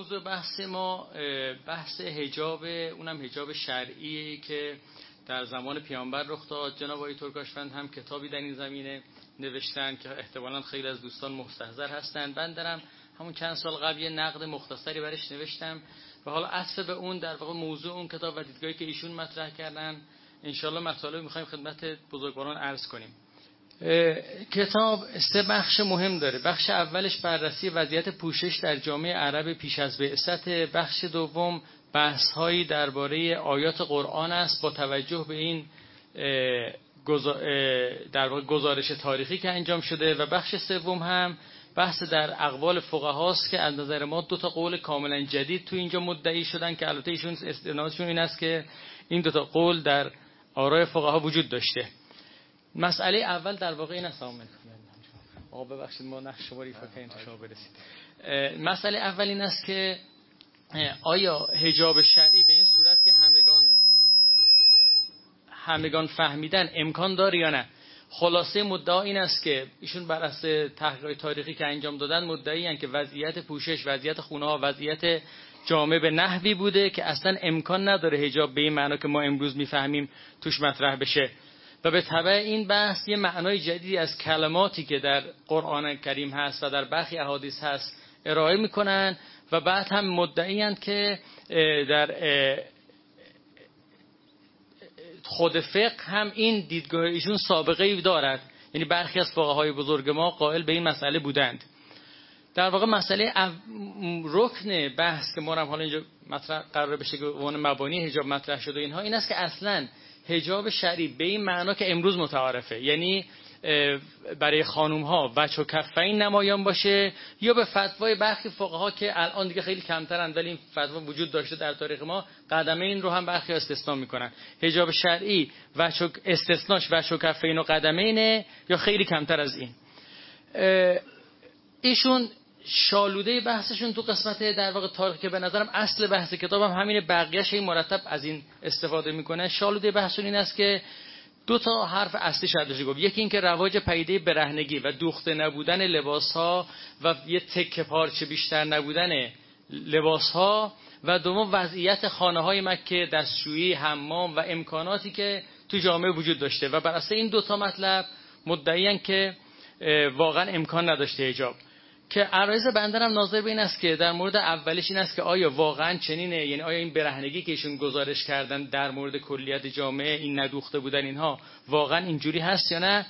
موضوع بحث ما بحث حجاب اونم حجاب شرعی که در زمان پیامبر رخ داد. جناب آقای ترکاشفند هم کتابی در این زمینه نوشتن که احتمالا خیلی از دوستان مستحضر هستن من دارم همون چند سال قبل یه نقد مختصری برش نوشتم. و حالا عطف به اون در واقع موضوع اون کتاب و دیدگاهی که ایشون مطرح کردن. انشالله مطالب می‌خوایم خدمت بزرگواران عرض کنیم. کتاب سه بخش مهم داره. بخش اولش بررسی وضعیت پوشش در جامعه عرب پیش از بعثت بخش دوم بحث هایی درباره آیات قرآن است با توجه به این در گزارش تاریخی که انجام شده و بخش سوم هم بحث در اقوال فقهاست که از نظر ما دو تا قول کاملا جدید تو اینجا مدعی شدن که البته ایشون استنادشون این است که این دو تا قول در آرای فقها وجود داشته. مسئله اول در واقع این است. آقا ببخشید ما نقش ریفا کنیم شما برسید. مسئله اول این است که آیا حجاب شرعی به این صورت که همگان همگان فهمیدن امکان داره یا نه؟ خلاصه مدعا این است که ایشون بر اساس تحقیق تاریخی که انجام دادن مدعی که وضعیت پوشش وضعیت خونه ها وضعیت جامعه به نحوی بوده که اصلا امکان نداره حجاب به این معنا که ما امروز می‌فهمیم توش مطرح بشه. و به طبع این بحث یه معنای جدیدی از کلماتی که در قرآن کریم هست و در برخی احادیث هست ارائه می‌کنن و بعد هم مدعی که در خود فقه هم این دیدگاه ایشون سابقه ای دارد. یعنی برخی از فقهای بزرگ ما قائل به این مسئله بودند. در واقع مسئله رکن بحث که ما هم حالا اینجا مطرح قرار بشه که عنوان مبانی حجاب مطرح شده اینها این است که اصلا حجاب شرعی به این معنا که امروز متعارفه. یعنی برای خانوم ها وچ و کفین نمایان باشه یا به فتوای برخی فقها که الان دیگه خیلی کمترن ولی این فتوا وجود داشته در تاریخ ما قدمه این رو هم برخی استثنا می‌کنن. حجاب شرعی وچ استثناش وچ و کفین و قدمینه یا خیلی کمتر از این؟ ایشون شالوده بحثشون تو قسمت در واقع تاریخ که به نظرم اصل بحث کتابم هم همین بقیه‌اش این مرتب از این استفاده می‌کنه. شالوده بحثشون این است که دو تا حرف اصلی شاید گفت. یکی اینکه رواج پیده برهنگی و دوخته نبودن لباس ها و یه تکه پارچه بیشتر نبودن لباس ها و دوم وضعیت خانه های مکه دستشویی حمام و امکاناتی که تو جامعه وجود داشته. و بر اساس این دو تا مطلب مدعیان که واقعا امکان نداشته حجاب. که عرایز بندرم ناظر به این است که در مورد اولش این است که آیا واقعا چنینه؟ یعنی آیا این برهنگی که ایشون گزارش کردن در مورد کلیت جامعه این ندوخته بودن اینها واقعا اینجوری هست یا نه؟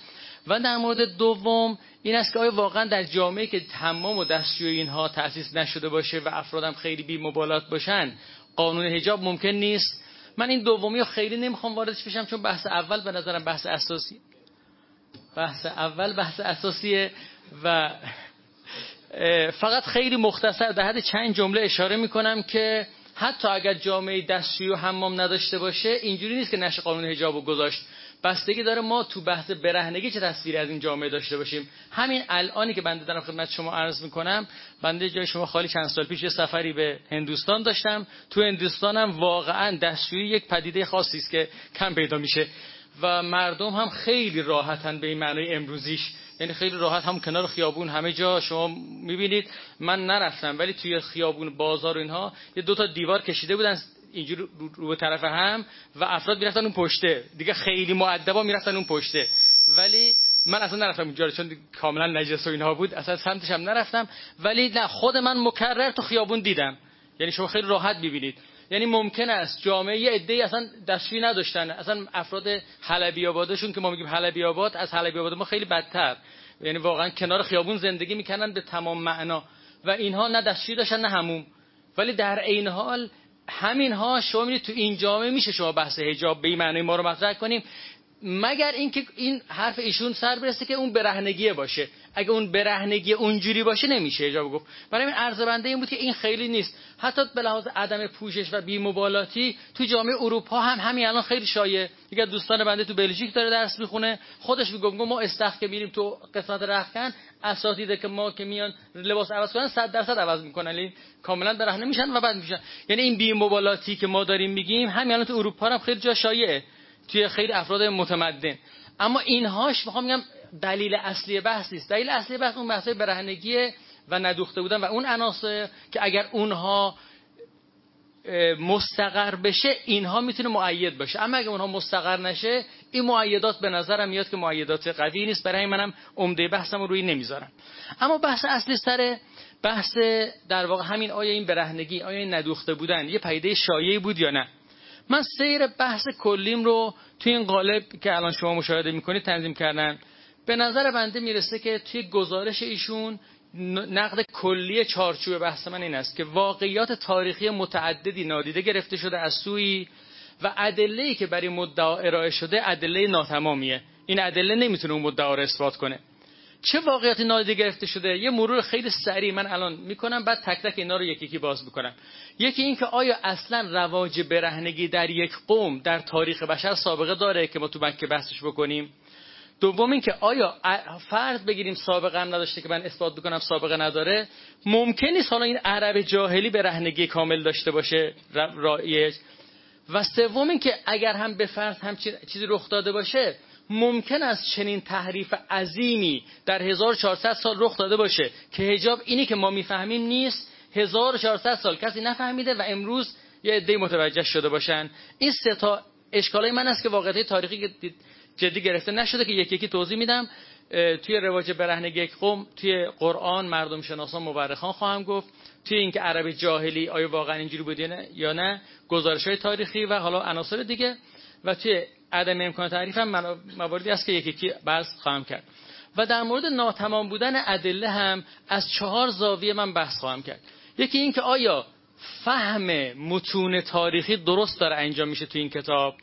و در مورد دوم این است که آیا واقعا در جامعه که تمام و دستشوی اینها تأسیس نشده باشه و افرادم خیلی بی مبالات باشن قانون حجاب ممکن نیست؟ من این دومی رو خیلی نمی‌خوام واردش بشم چون بحث اول به نظرم بحث اساسی بحث اول بحث اساسیه و فقط خیلی مختصر در حد چند جمله اشاره می‌کنم که حتی اگر جامعه دستشویی و حمام نداشته باشه اینجوری نیست که نشه قانون حجاب رو گذاشت. بستگی داره ما تو بحث برهنگی چه تصویری از این جامعه داشته باشیم. همین الانی که بنده دارم خدمت شما عرض می‌کنم بنده جای شما خالی چند سال پیش یه سفری به هندوستان داشتم. تو هندوستانم واقعا دستشویی یک پدیده خاصی است که کم پیدا میشه و مردم هم خیلی راحتن به این معنای امروزیش یعنی خیلی راحت هم کنار خیابون همه جا شما می‌بینید. من نرفتم ولی توی خیابون بازار اینها یه دو تا دیوار کشیده بودن اینجور رو به طرف هم و افراد می‌رفتن اون پشته. دیگه خیلی معدبا می‌رفتن اون پشته. ولی من اصلا نرفتم اونجا چون کاملا نجس و اینها بود. اصلا سمتش هم نرفتم. ولی نه خود من مکرر تو خیابون دیدم. یعنی شما خیلی راحت ببینید یعنی ممکن است جامعه یه عده اصلا دستشویی نداشتن. اصلا افراد حلبی آبادشون که ما میگیم حلبی آباد از حلبی آباد ما خیلی بدتر. یعنی واقعا کنار خیابون زندگی می‌کنن به تمام معنا. و اینها نه دستشویی داشتن نه هموم. ولی در عین حال همین ها شما تو این جامعه میشه شما بحث حجاب به این معنی ما رو مطرح کنیم. مگر اینکه این حرف ایشون سر برسه که اون برهنگیه باشه. اگه اون برهنگی اونجوری باشه نمیشه اجابه گفت. برای این عرض بنده این بود که این خیلی نیست. حتی به لحاظ عدم پوشش و بی مبالاتی تو جامعه اروپا هم همین الان خیلی شایع یکی دوستان بنده تو بلژیک داره درس می‌خونه خودش میگه ما استخ که میریم تو قسمت رختکن اساتیده که ما که میان لباس عوض کنن 100 درصد عوض می‌کنن. یعنی کاملا برهنه میشن و بعد میشن. یعنی این بی مبالاتی که ما داریم میگیم همین الان تو اروپا هم خیلی جا شایعه. توی خیلی افراد متمدن. اما اینهاش می‌خوام میگم دلیل اصلی بحث نیست. دلیل اصلی بحث اون بحث برهنگی و ندوخته بودن و اون عناصر که اگر اونها مستقر بشه اینها می‌تونه معید باشه. اما اگه اونها مستقر نشه این معیدات به نظرم میاد که معیدات قوی نیست. برای منم عمده بحثم رو روی نمی‌ذارم. اما بحث اصلی سر بحث در واقع همین آیا این برهنگی آیا این ندوخته بودن یه پیده شایعی بود یا نه. من سیر بحث کلیم رو توی این قالب که الان شما مشاهده می‌کنید تنظیم کردم به نظر بنده می‌رسه که توی گزارش ایشون نقد کلی چارچوب بحث من این است که واقعیات تاریخی متعددی نادیده گرفته شده از سوی و ادله که برای مدعا ارائه شده ادله ناتمامیه. این ادله نمی‌تونه اون مدعا رو اثبات کنه. چه واقعیتی نادیده گرفته شده؟ یه مرور خیلی سریع من الان می‌کنم بعد تک تک اینا رو یکی یکی باز می‌کنم. یکی این که آیا اصلا رواج برهنگی در یک قوم در تاریخ بشر سابقه داره که ما تو مکه بحثش بکنیم؟ دوم این که آیا فرض بگیریم سابقه هم نداشته که من اثبات بکنم سابقه نداره ممکن نیست حالا این عرب جاهلی به رهنگی کامل داشته باشه رایج. و سوم این که اگر هم به فرض هم چیزی رخ داده باشه ممکن است چنین تحریف عظیمی در 1400 سال رخ داده باشه که هجاب اینی که ما می‌فهمیم نیست. 1400 سال کسی نفهمیده و امروز یه عده متوجه شده باشن. این سه تا اشکالای من است که واقعیت تاریخی جدی گرفته نشده که یکی یکی توضیح میدم. توی رواج برهنگی یک قوم توی قرآن مردم شناسان مورخان خواهم گفت. توی اینکه عرب جاهلی آیا واقعا اینجوری بوده یا نه گزارش های تاریخی و حالا عناصر دیگه. و توی عدم امکان تعریف هم مواردی است که یکی یکی بحث خواهم کرد. و در مورد ناتمام بودن ادله هم از چهار زاویه من بحث خواهم کرد. یکی اینکه آیا فهم متون تاریخی درست داره انجام میشه توی این کتاب؟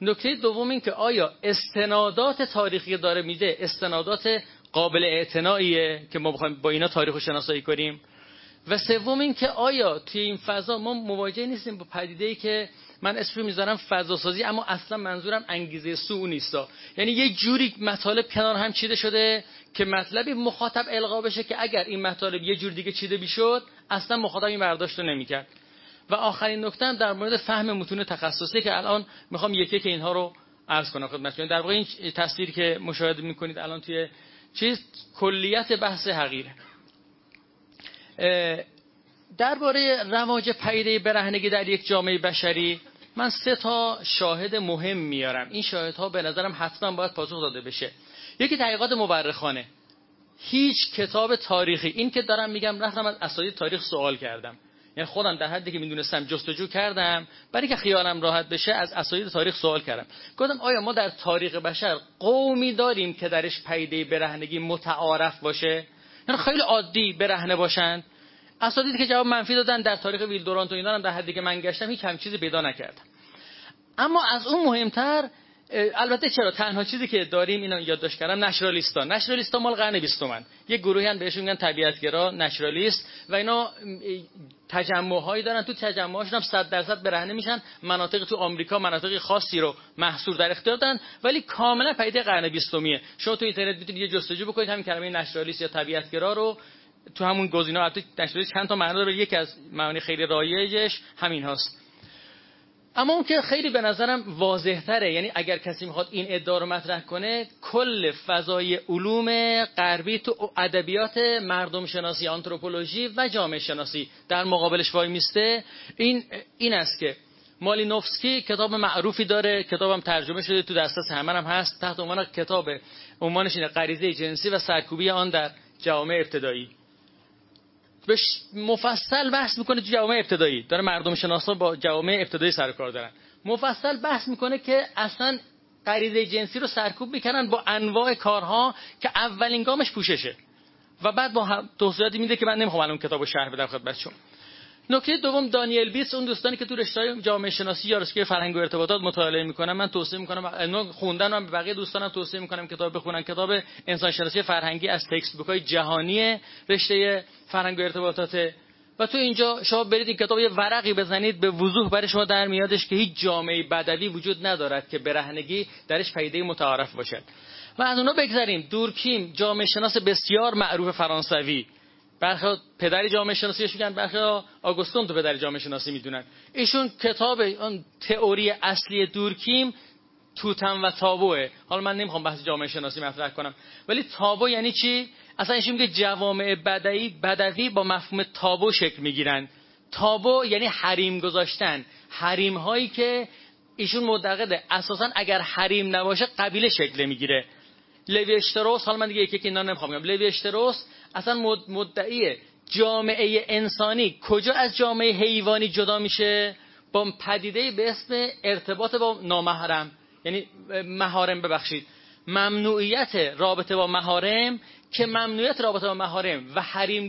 نکته دوم این که آیا استنادات تاریخی داره میده؟ استنادات قابل اعتناییه که ما بخوایم با اینا تاریخ و شناسایی کنیم؟ و سوم این که آیا توی این فضا ما مواجه نیستیم با پدیده ای که من اسم می‌ذارم فضا سازی اما اصلا منظورم انگیزه سو نیستا. یعنی یه جوری مطالب کنار هم چیده شده که مطلبی مخاطب القا بشه که اگر این مطالب یه جور دیگه چیده بیشد اصلا مخاطب این برداشت رو نمی‌کرد. و آخرین نکته در مورد فهم متون تخصصی که الان می‌خوام یکی که اینها رو عرض کنم خدمتتون. در واقع این تصویری که مشاهده می‌کنید الان توی چیز کلیت بحث حقیره. درباره رواج پیده برهنگی در یک جامعه بشری من سه تا شاهد مهم میارم. این شاهدها به نظرم حتما باید پاسخ داده بشه. یکی تحقیقات مورخانه. هیچ کتاب تاریخی. این که دارم میگم رفتم از اساتید تاریخ سوال کردم. یعنی خودم در حدی که می‌دونستم جستجو کردم برای که خیالم راحت بشه از اساتید تاریخ سوال کردم. گفتم آیا ما در تاریخ بشر قومی داریم که درش پیده برهنگی متعارف باشه؟ یعنی خیلی عادی برهنه باشند. اساتیدی که جواب منفی دادن در تاریخ ویل دورانت و اینا هم در حدی که من گشتم هیچ هم چیزی پیدا نکردم. اما از اون مهمتر البته چرا تنها چیزی که داریم اینا یادداشت کردم نشرالیستا نشرالیستا مال قرن 20 من یه گروهی هم بهشون میگن طبیعتگرا نشرالیست و اینا تجمع دارن. تو تجمعهاشون هم 100 درصد برهنه میشن. مناطق تو آمریکا مناطق خاصی رو محصور در اختیار دارن ولی کاملا پیده قرن 20 شما تو اینترنت می‌تونید یه جستجو بکنید همین کلمه نشرالیست یا طبیعتگرا رو تو همون گزینه‌ها. البته نشرالیست چند تا معنی داره یکی از معانی خیلی رایجش همین هاست. اما اون که خیلی به نظرم واضح تره یعنی اگر کسی می‌خواد این ادعا رو مطرح کنه کل فضای علوم غربی تو ادبیات مردم شناسی آنتروپولوژی و جامعه شناسی در مقابلش وای میسته. این این است که مالینوفسکی کتاب معروفی داره. کتابم ترجمه شده تو دسترس همه هم هست. تحت عنوان کتاب عنوانش اینه غریزه جنسی و سرکوبی آن در جامعه ابتدایی. بهش مفصل بحث می‌کنه تو جوامع ابتدایی. داره مردم شناسا با جوامع ابتدایی سر کار دارن. مفصل بحث می‌کنه که اصلا غریزه جنسی رو سرکوب می‌کنن با انواع کارها که اولین گامش پوششه. و بعد با توضیحاتی میده که من نمی‌خوام الان کتابو شرح بدم خدمتتون نکته دوم دانیل بیس اون دوستانی که تو رشته جامعه شناسی یا رشته فرهنگ و ارتباطات مطالعه می‌کنن من توصیه می‌کنم خوندن من به بقیه دوستانم توصیه می‌کنم کتاب بخونن. کتاب انسان شناسی فرهنگی از تکست بوک های جهانی رشته فرهنگ و ارتباطات. و تو اینجا شما برید این کتاب یه ورقی بزنید به وضوح برای شما در میادش که هیچ جامعه بدوی وجود ندارد که برهنگی درش پیده متعارف باشد. و از اونها بگذاریم دورکیم جامعه شناس بسیار معروف فرانسوی. برخی پدر جامعه شناسی میگن برخی آگوستون تو پدر جامعه شناسی می‌دونن. ایشون کتاب اون تئوری اصلی دورکیم توتن و تابوه حالا من نمی‌خوام بحث جامعه شناسی مطرح کنم. ولی تابو یعنی چی؟ اصلا ایشون میگه جوامع بدوی بدوی با مفهوم تابو شکل می‌گیرن. تابو یعنی حریم گذاشتن. حریم هایی که ایشون معتقده اساسا اگر حریم نباشه قبیله شکل می‌گیره. لوی اشتروس حالا من دیگه یکی اینا نمی‌خوام بگم. لوی اشتروس اصلا مدعیه. جامعه انسانی کجا از جامعه حیوانی جدا میشه؟ با پدیده به اسم ارتباط با نامحرم. یعنی مهارم ببخشید. ممنوعیت رابطه با مهارم که ممنوعیت رابطه با مهارم و حریم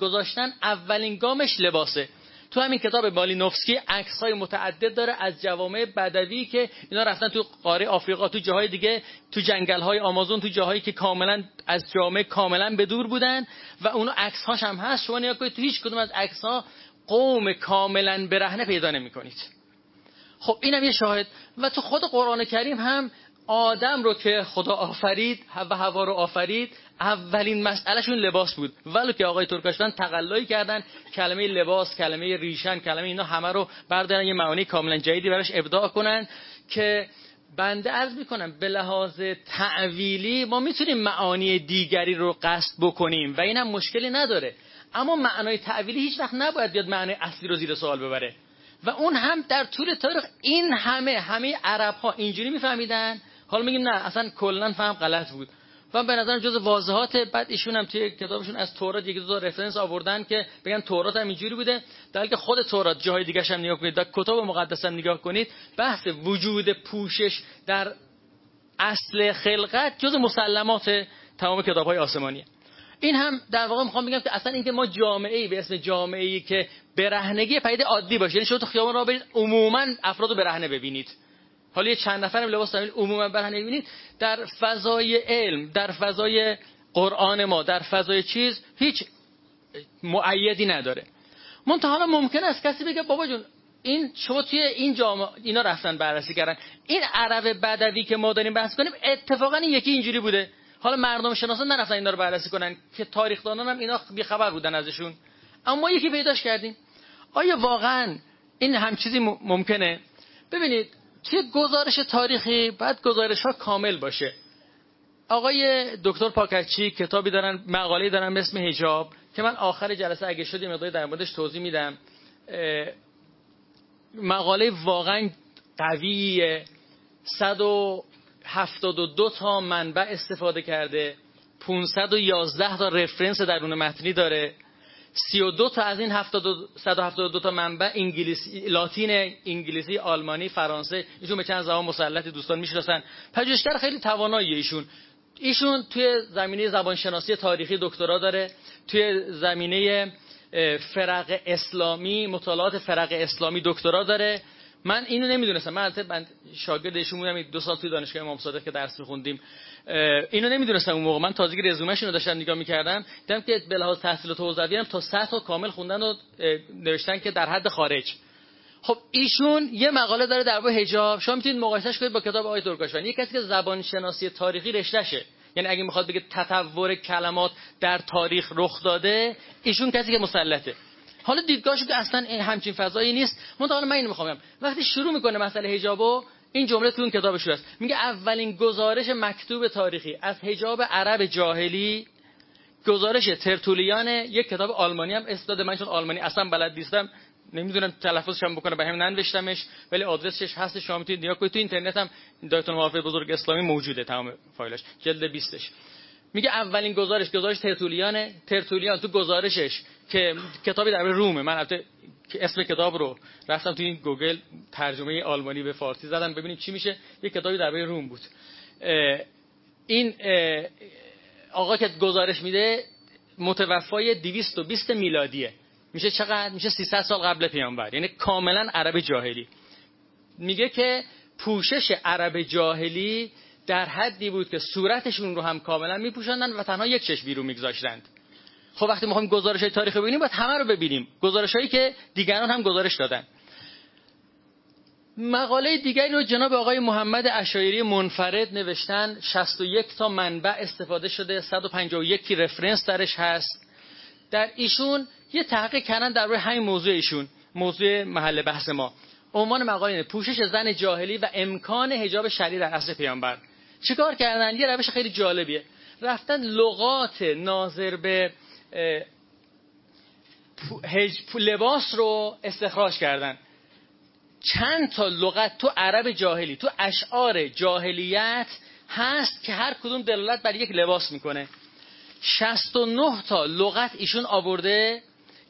گذاشتن اولین گامش لباسه. تو همین کتاب بالینوفسکی عکس های متعدد داره از جوامع بدوی که اینا رفتن تو قاره آفریقا تو جاهای دیگه تو جنگل های آمازون تو جاهایی که کاملا از جامعه کاملا به دور بودن و اونو عکس هاش هم هست. شما نگاه تو هیچ کدوم از عکس ها قوم کاملا برهنه پیدا نمی کنید خب اینم یه شاهد. و تو خود قرآن کریم هم آدم رو که خدا آفرید و هوا رو آفرید اولین مسئلهشون لباس بود. ولو که آقای ترکاشتان تقلایی کردن. کلمه لباس کلمه ریشن کلمه اینا همه رو بردارن. یه معانی کاملا جدیدی براش ابداع کنن که بنده عرض می‌کنم به لحاظ تعویلی ما می‌تونیم معانی دیگری رو قصد بکنیم و این هم مشکلی نداره. اما معنای تعویلی هیچ وقت نباید بیاد معنای اصلی رو زیر سوال ببره. و اون هم در طول تاریخ این همه همه عرب ها اینجوری میفهمیدن. حالا میگیم نه اصلا کلا فهم غلط بود. و به نظر جز واضحات بعد ایشون هم توی کتابشون از تورات یک دو رفرنس آوردن که بگن تورات هم اینجوری بوده. در که خود تورات جاهای دیگه هم نگاه کنید در کتاب مقدس هم نگاه کنید بحث وجود پوشش در اصل خلقت جز مسلمات تمام کتاب های آسمانیه. این هم در واقع می‌خوام بگم که اصلا اینکه ما جامعه ای به اسم جامعه ای که برهنگی پدید عادی باشه یعنی شما تو خیابان را برید عموما افراد رو برهنه ببینید. حالا یه چند نفرم لباس تمیل عموما برهنه ببینید در فضای علم در فضای قرآن ما در فضای چیز هیچ معیدی نداره. منتها ممکن است کسی بگه بابا جون این شما توی این جامعه اینا رفتن بررسی کردن. این عرب بدوی که ما داریم بحث کنیم اتفاقا این یکی اینجوری بوده. حالا مردم شناسان نرفتن اینا رو بررسی کنن که تاریخ دانان هم اینا خبر بودن ازشون. اما ما یکی پیداش کردیم. آیا واقعا این هم چیزی ممکنه؟ ببینید توی گزارش تاریخی بعد گزارش ها کامل باشه. آقای دکتر پاکچی کتابی دارن مقاله دارن اسم حجاب که من آخر جلسه اگه شدی مقداری در موردش توضیح میدم. مقاله واقعا قویه. 172 تا منبع استفاده کرده. 511 تا رفرنس درون متنی داره. 32 تا از این 172 تا منبع انگلیسی لاتین انگلیسی آلمانی فرانسه ایشون به چند زبان مسلط دوستان می‌شناسن. پژوهشگر خیلی توانایی ایشون. ایشون توی زمینه زبانشناسی تاریخی دکترا داره. توی زمینه فرق اسلامی مطالعات فرق اسلامی دکترا داره. من اینو نمی‌دونستم. من البته من شاگرد ایشون بودم دو سال توی دانشگاه امام صادق که درس می‌خوندیم. اینو نمی‌دونستم اون موقع. من تازگی رزومه‌شون رو داشتم نگاه می‌کردم دیدم که به لحاظ تحصیلات حوزوی هم تا 100 تا کامل خوندن و نوشتن که در حد خارج. خب ایشون یه مقاله داره در درباره حجاب. شما می‌تونید مقایسهش کنید با کتاب آقای ترکاشانی یه کسی که زبان شناسی تاریخی رشتهشه. یعنی اگه می‌خواد بگه تطور کلمات در تاریخ رخ داده ایشون کسی که مسلطه. حالا دیدگاهش که اصلا همچین فضایی نیست. من حالا من اینو می‌خوام وقتی شروع می‌کنه مسئله حجابو این جمله تو اون کتابش هست میگه اولین گزارش مکتوب تاریخی از حجاب عرب جاهلی گزارش ترتولیان یک کتاب آلمانی هم استاد من چون آلمانی اصلا بلد نیستم نمی‌دونم تلفظش هم بکنه به هم ننوشتمش ولی آدرسش هست شما می‌تونید نگاه کنید. تو اینترنت هم دایتون محافظ بزرگ اسلامی موجوده تمام فایلش. جلد 20ش میگه اولین گزارش گزارش ترتولیان ترتولیان تو گزارشش که کتابی در رومه. من البته اسم کتاب رو رفتم تو این گوگل ترجمه آلمانی به فارسی زدم. ببینیم چی میشه. یه کتابی در روم بود. این آقا که گزارش میده متوفای 220 میلادیه. میشه چقدر؟ میشه 300 سال قبل پیامبر. یعنی کاملا عرب جاهلی. میگه که پوشش عرب جاهلی در حدی بود که صورتشون رو هم کاملا میپوشاندن و تنها یک چشم بیرون میگذاشتند. خب وقتی می‌خوایم گزارش های تاریخی ببینیم باید همه رو ببینیم. گزارش هایی که دیگران هم گزارش دادن. مقاله دیگری رو جناب آقای محمد اشایری منفرد نوشتن. 61 تا منبع استفاده شده. 151 رفرنس درش هست. در ایشون یه تحقیق کردن در روی همین موضوع ایشون. موضوع محل بحث ما. عنوان مقاله پوشش زن جاهلی و امکان حجاب شرعی در عصر پیامبر. چیکار کردن؟ یه روش خیلی جالبیه. رفتن لغات ناظر به لباس رو استخراج کردن. چند تا لغت تو عرب جاهلی تو اشعار جاهلیت هست که هر کدوم دلالت بر یک لباس می‌کنه. 69 تا لغت ایشون آورده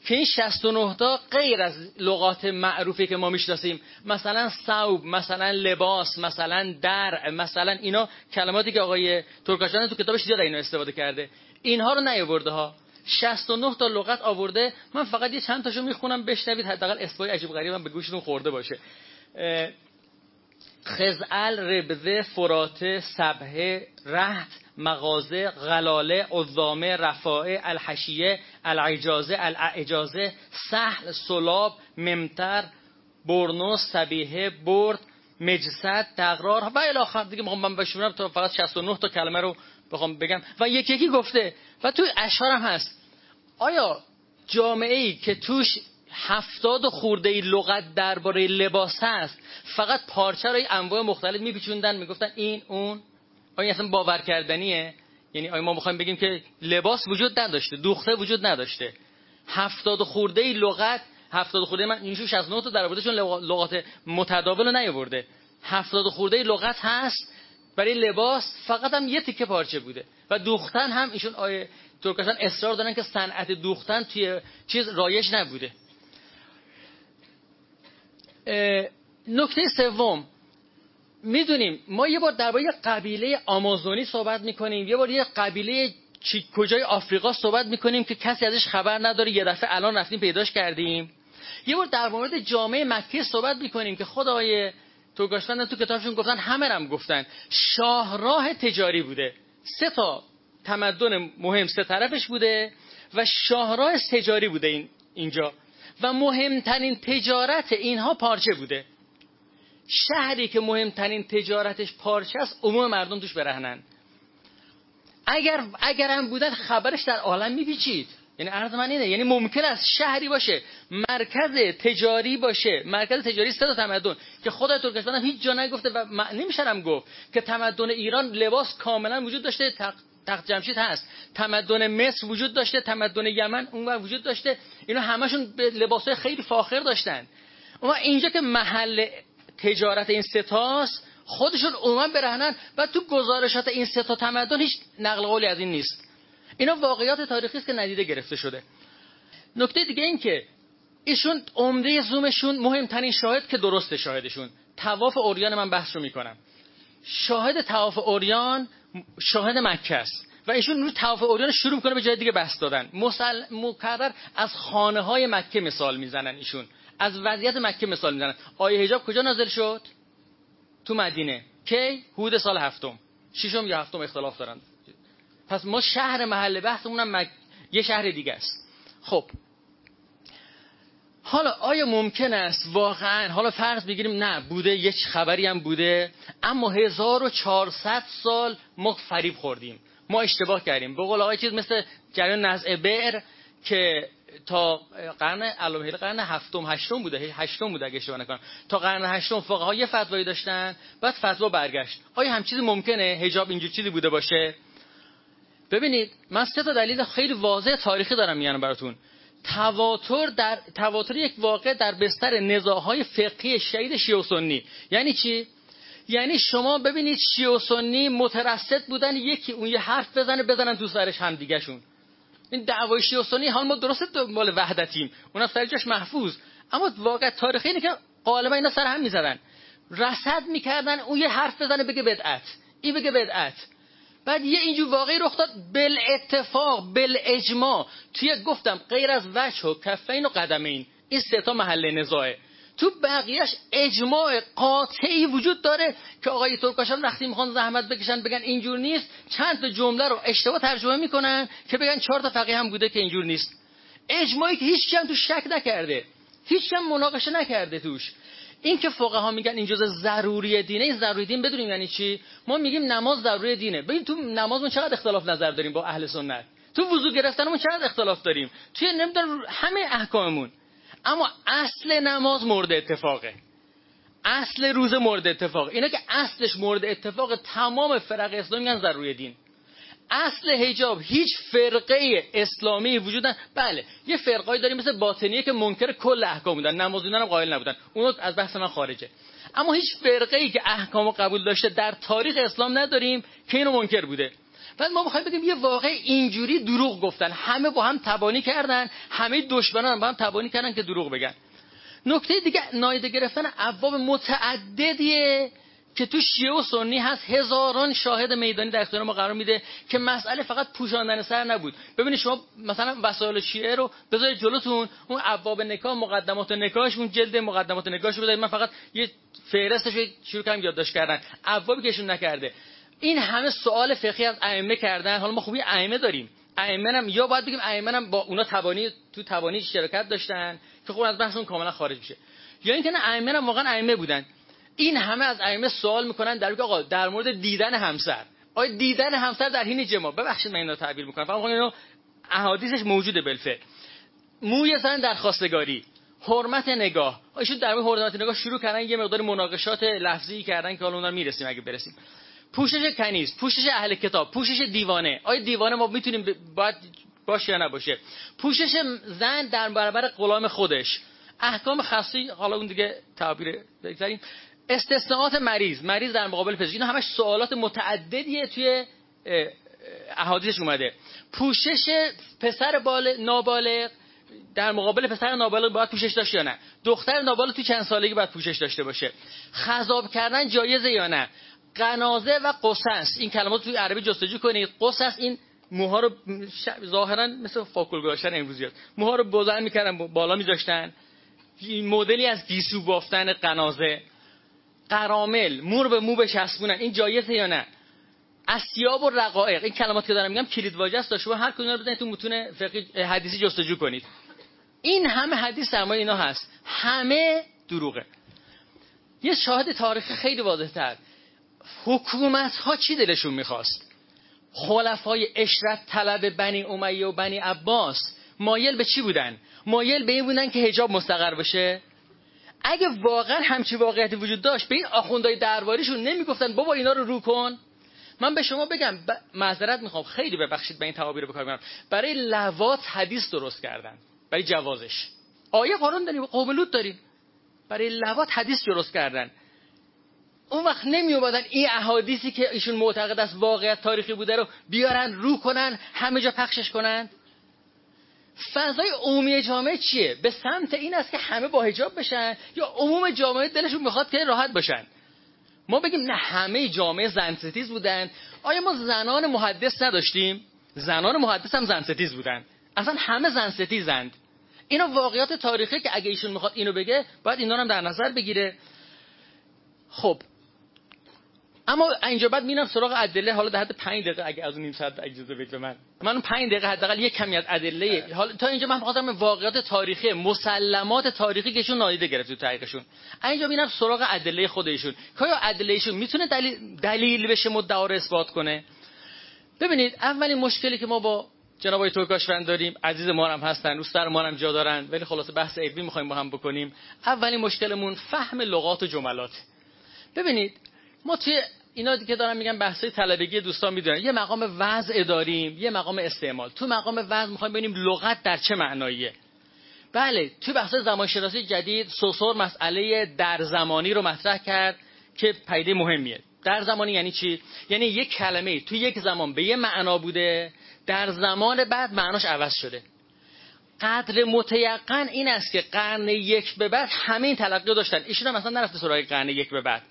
که این 69 تا غیر از لغات معروفی که ما می‌شناسیم مثلا صوب مثلا لباس مثلا در مثلا اینا کلماتی که آقای ترکاشان تو کتابش زیاد اینا استفاده کرده. اینها رو نیاورده ها. 69 تا لغت آورده من فقط یه چند تاشو می‌خونم بشنوید حداقل اسمای عجیب غریبم به گوشتون خورده باشه. خزعل ربزه فراته سبه رهت مغازه غلاله عظامه رفاعه الحشیه العجازه الاعجازه سهل سلاب ممتر برنو سبیه برد مجسد تقرار. و الاخر دیگه من بشونم تا فقط 69 تا کلمه رو بخوام بگم. و یکی یکی گفته. و توی اشعار هم هست. آیا جامعه ای که توش هفتاد خورده ای لغت درباره لباس هست فقط پارچه رو انواع مختلف میپیچوندن می‌گفتن این اون؟ آیا اصلا باور کردنیه؟ یعنی آیا ما می‌خوایم بگیم که لباس وجود نداشته دوخته وجود نداشته. هفتاد خورده ای لغت هفتاد خورده من اینشو 69 تا در لغات متداول رو نیاورده. هفتاد خورده لغت هست برای لباس فقط هم یه تیکه پارچه بوده. و دوختن هم ایشون آیه ترکشان اصرار دارن که صنعت دوختن توی چیز رایج نبوده. نکته سوم. می‌دونیم ما یه بار درباره قبیله آمازونی صحبت می‌کنیم یه بار یه قبیله چی کجای آفریقا صحبت می‌کنیم که کسی ازش خبر نداره یه دفعه الان رفتیم پیداش کردیم. یه بار در مورد جامعه مکه صحبت می‌کنیم که خدای تو گاشتن تو کتابشون گفتن همه هم گفتن. شاهراه تجاری بوده. سه تا تمدن مهم سه طرفش بوده و شاهراه تجاری بوده این اینجا. و مهمترین تجارت اینها پارچه بوده. شهری که مهمترین تجارتش پارچه است عموم مردم توش برهنن. اگر اگر هم بودن خبرش در عالم میپیچید. یعنی عرض من اینه یعنی ممکن است شهری باشه مرکز تجاری باشه. مرکز تجاری سه تمدن که خدای ترکستان هیچ جا نگفته و نمیشرم گفت که تمدن ایران لباس کاملا وجود داشته تق... تخت جمشید هست. تمدن مصر وجود داشته تمدن یمن اونور وجود داشته. اینا همشون به لباسای خیلی فاخر داشتن. اما اینجا که محل تجارت این ستاست خودشون عموما برهنن و تو گزارشات این ستا تمدن هیچ نقل قولی از این نیست. اینا واقعیات تاریخی است که ندیده گرفته شده. نکته دیگه این که ایشون عمده زومشون مهمترین شاهد که درست شاهدشون. تواف اوریان من بحث رو می‌کنم. شاهد تواف اوریان شاهد مکه است و ایشون رو تواف اوریان شروع می‌کنه به جای دیگه بحث دادن. مسل... مکرر از خانه های مکه مثال می‌زنن ایشون. از وضعیت مکه مثال می‌زنن. آیه حجاب کجا نازل شد؟ تو مدینه. کی؟ حدود سال هفتم. ششم یا هفتم اختلاف دارن. پس ما شهر محل بحثمون مک... یه شهر دیگه است. خب. حالا آیا ممکن است واقعا حالا فرض بگیریم نه بوده یه خبری هم بوده اما 1400 سال ما فریب خوردیم. ما اشتباه کردیم. به قول آقای چیز مثل جریان نزع بئر که تا قرن علامه قرن هفتم هشتم بوده هشتم بوده اگه اشتباه نکنم. تا قرن هشتم فقها یه فتوایی داشتن بعد فتوا برگشت. آیا هم چیزی ممکنه؟ حجاب اینجور چیزی بوده باشه؟ ببینید من سه تا دلیل خیلی واضح تاریخی دارم میانم براتون. تواتر در تواتر یک واقع در بستر نزاعهای فقهی شهید شیعه سنی یعنی چی؟ یعنی شما ببینید شیعه و سنی مترصد بودن یکی اون یه حرف بزنه بزنن تو سرش هم دیگهشون این دعوای شیعه و سنی حال ما درست دنبال وحدتیم. اونم سر جاش محفوظ. اما واقع تاریخی اینه که غالبا اینا سر هم می‌زدن. رصد می‌کردن اون یه حرف بزنه بگه بدعت. این بگه بدعت. بعد یه اینجور واقعی رخ داد بل اتفاق بل اجماع توی گفتم غیر از وجه و کفین و قدمین این سه تا محل نزاعه. تو بقیهش اجماع قاطعی وجود داره که آقای ترکاشان وقتی می‌خوان زحمت بکشن بگن اینجور نیست چند تا جمله رو اشتباه ترجمه می‌کنن که بگن چهار تا فقیه هم بوده که اینجور نیست. اجماعی که هیچ هم تو شک نکرده. هیچ هم مناقشه نکرده توش. این که فقها میگن این جزء ضروری دینه این ضروری دین بدونیم یعنی چی؟ ما میگیم نماز ضروری دینه. ببین تو نمازمون چقدر اختلاف نظر داریم با اهل سنت؟ تو وضو گرفتنمون چقدر اختلاف داریم؟ توی نمی‌دونم همه احکاممون. اما اصل نماز مورد اتفاقه. اصل روز مورد اتفاق. اینا که اصلش مورد اتفاق تمام فرق اسلامی میگن ضروری دین. اصل حجاب هیچ فرقه اسلامی وجود نداره. بله یه فرقایی داریم مثل باطنیه که منکر کل احکام بودن نمازیدن هم قائل نبودن. اونو از بحث من خارجه. اما هیچ فرقه ای که احکام قبول داشته در تاریخ اسلام نداریم که اینو منکر بوده. بعد ما می‌خوایم بگیم یه واقع اینجوری دروغ گفتن. همه با هم تبانی کردن همه دشمنان با هم تبانی کردن که دروغ بگن. نکته دیگه نایده گرفتن ابواب متعددیه. که تو شیعه و سنی هست هزاران شاهد میدانی در اختیار ما قرار میده که مسئله فقط پوشاندن سر نبود. ببینید شما مثلا وسایل شیعه رو بذارید جلوتون اون ابواب نکاح مقدمات نکاحش اون جلد مقدمات نکاحش بذارید. من فقط یه فهرستش شروع کردم یادداشت کردن. ابوابی کهشون نکرده. این همه سوال فقهی از ائمه کردن. حالا ما خوبی ائمه داریم. ائمه هم یا باید بگیم ائمه هم با اونا توانی تو توانی شرکت داشتن که خب از بحثون کاملا خارج میشه. یا اینکه نه ائمه هم واقعا ائمه بودن. این همه از ائمه سوال می‌کنن در آقا در مورد دیدن همسر. آیا دیدن همسر در حین جما ببخشید من اینو تعبیر می‌کنم. فقط اینو احادیثش موجوده بالفعل. موی زن در خواستگاری حرمت نگاه. ایشون در مورد حرمت نگاه شروع کردن یه مقدار مناقشات لفظی کردن که حالا اونها می‌رسیم اگه برسیم. پوشش کنیز پوشش اهل کتاب پوشش دیوانه. آیا دیوانه ما می‌تونیم باید باشه یا نباشه؟ پوشش زن در برابر غلام خودش. احکام خاصی حالا اون دیگه تعبیر بگذاریم استثناءات مریض. مریض در مقابل پزشک اینا همش سوالات متعددیه توی احادیثش اومده. پوشش پسر بال نابالغ. در مقابل پسر نابالغ باید پوشش داشته یا نه؟ دختر نابالغ تو چند سالگی باید پوشش داشته باشه. خذاب کردن جایزه یا نه؟ قنازه و قصص این کلمات توی عربی جستجو کنید. قصص این موها رو ظاهرا مثل فاکل گذاشتن امروزیات موها رو بلند می‌کردن بالا میذاشتن. مدلی از گیسو بافتن قنازه. قرامل مور به مو بچسبونن. این جایزه یا نه؟ اسیاب و رقائق. این کلمات که دارم میگم کلید واژه است. شما هر کدوم رو بزنید تو متون فقهی حدیثی جستجو کنید. این همه حدیث در اینا هست. همه دروغه. یه شاهد تاریخی خیلی واضح تر. حکومت ها چی دلشون می‌خواست؟ خلفای اشرت طلب بنی امیه و بنی عباس مایل به چی بودن؟ مایل به این بودن که حجاب مستقر بشه؟ اگه واقعا همچی واقعیتی وجود داشت به این آخوندهای درباریشون نمی‌گفتن بابا اینا رو رو کن. من به شما بگم ب... معذرت می‌خوام خیلی ببخشید به این تعابیر بکار برم برای لوات حدیث درست کردن برای جوازش. آیه قانون داریم قوم داریم. برای لوات حدیث درست کردن. اون وقت نمی اومدن این احادیثی که ایشون معتقد است واقعیت تاریخی بوده رو بیارن رو کنن همه جا پخشش کنن؟ فضای عمومی جامعه چیه؟ به سمت این است که همه با حجاب بشن یا عموم جامعه دلشون می‌خواد که راحت باشن ما بگیم نه همه جامعه زن ستیز بودن. آیا ما زنان محدث نداشتیم؟ زنان محدث هم زن ستیز بودن. اصلا همه زن ستیزند. اینا واقعیات تاریخی که اگه ایشون می‌خواد اینو بگه باید اینا هم در نظر بگیره. خب اما اینجا بعد میرم سراغ ادله حالا در حد 5 دقیقه اگه از نیم ساعت اجازه بدید به من. من 5 دقیقه حداقل یک کمی از ادله حالا تا اینجا من خاطرم واقعیت تاریخی مسلمات تاریخی کهشون نادیده گرفت تو تحقیقشون اینجا میرم سراغ ادله خودشون. که آیا ادلهشون می‌تونه دلیل دلیل بشه مدعا رو اثبات کنه؟ ببینید اولین مشکلی که ما با جناب آقای ترکاشوند داریم عزیز ما هم هستن دوستان ما هم جا دارن ولی خلاصه بحث علمی می‌خوایم با هم بکنیم. اولین مشکلمون فهم لغات و جملات. ببینید ما توی اینا که دارم میگم بحثای طلبگی دوستان می‌دونن. یه مقام وضع داریم یه مقام استعمال. تو مقام وضع می‌خوایم ببینیم لغت در چه معناییه. بله تو بحث زمانشناسی جدید سوسور مسئله در زمانی رو مطرح کرد که پیده مهمیه. در زمانی یعنی چی؟ یعنی یک کلمه تو یک زمان به یه معنا بوده در زمان بعد معناش عوض شده. قدر متیقن این است که قرن یک به بعد همه این تلقی داشتن. ایشون هم مثلا نرفته سراغ قرن یک به بعد.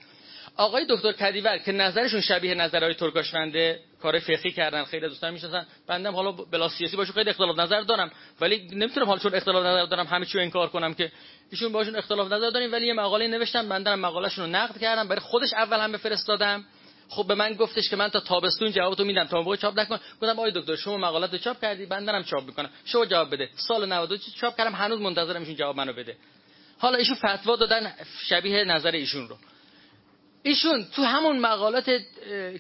آقای دکتر کدیور که نظرشون شبیه نظرهای ترکاشونده کار فقهی کردن خیلی دوستان می‌شناسن. بندم حالا بلا سیاسی باشون خیلی اختلاف نظر دارم. ولی نمی‌تونم حالا چون اختلاف نظر دارم همه چی انکار کنم که ایشون باشون اختلاف نظر داریم. ولی یه مقاله نوشتم بندم مقالهشون رو نقد کردم. برای خودش اول هم بفرستادم خب به من گفتش که من تا تابستون جوابتو میدم. تا موقع چاپ نکن. گفتم آقای دکتر شما رو چاپ کردی؟ بندرم چاپ می‌کنم. شما جواب بده. سال 92 چاپ کردم. هنوز منتظرم ایشون جواب منو بده. حالا ایشون فتوا دادن شبیه نظر ایشون رو. ایشون تو همون مقالات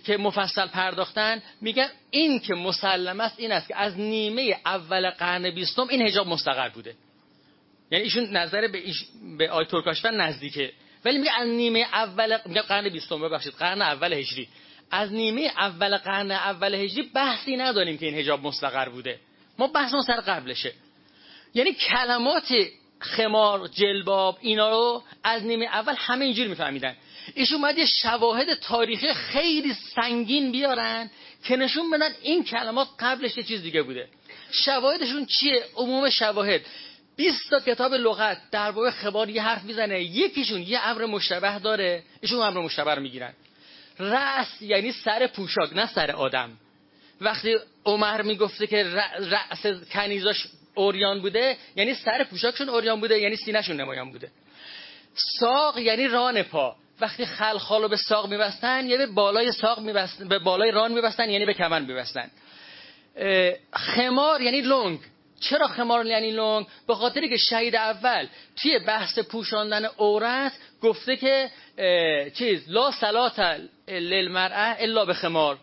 که مفصل پرداختن میگن این که مسلم است این است که از نیمه اول قرن بیستم این هجاب مستقر بوده. یعنی ایشون نظر به, ایش... به آی ترکاشفن نزدیکه. ولی میگه از نیمه اول میگه قرن بیستم ببخشید قرن اول هجری. از نیمه اول قرن اول هجری بحثی نداریم که این هجاب مستقر بوده. ما بحث سر قبلشه. یعنی کلمات خمار جلباب اینا رو از نیمه اول همه اینجوری میفهمیدن. ایشون اومد یه شواهد تاریخی خیلی سنگین بیارن که نشون بدن این کلمات قبلش یه چیز دیگه بوده. شواهدشون چیه؟ عموم شواهد. 20 تا کتاب لغت در باب خبار یه حرف می‌زنه یکیشون یه امر مشتبه داره ایشون امر مشتبه رو می‌گیرن. رأس یعنی سر پوشاک نه سر آدم. وقتی عمر می‌گفته که رأس کنیزاش اوریان بوده یعنی سر پوشاکشون اوریان بوده یعنی سینهشون نمایان بوده. ساق یعنی ران پا. وقتی خلخالو به ساق میبستن یعنی به بالای ساق میبستن به بالای ران میبستن یعنی به کمر میبستن. خمار یعنی لنگ. چرا خمار یعنی لنگ؟ به خاطری که شهید اول توی بحث پوشاندن عورت گفته که چیز لا صلات للمرأه الا به خمار.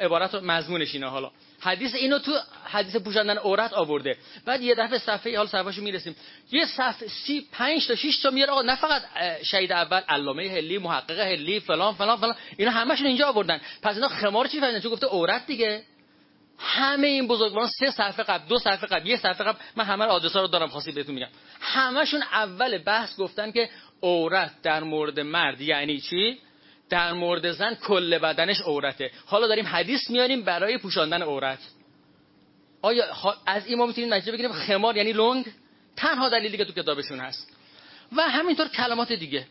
عبارت مضمونش اینه حالا. حدیث اینو تو حدیث پوشاندن عورت آورده. بعد یه دفعه صفحه حال صفحه‌شو می‌رسیم. یه صفحه سی پنج تا 6 تا میاره آقا نه فقط شهید اول علامه هلی محقق هلی فلان فلان فلان. اینا همشون اینجا آوردن. پس اینا خمار چی فهمیدن؟ چون گفته عورت دیگه. همه این بزرگواران سه صفحه قبل دو صفحه قبل یه صفحه قبل. من همه آدرسا رو دارم خاصی بهتون میگم. همشون اول بحث گفتن که عورت در مورد مرد یعنی چی؟ در مورد زن کل بدنش عورته. حالا داریم حدیث میاریم برای پوشاندن عورت. آیا از این ما می‌تونیم نتیجه بگیریم خمار یعنی لنگ؟ تنها دلیلی که تو کتابشون هست. و همینطور کلمات دیگه.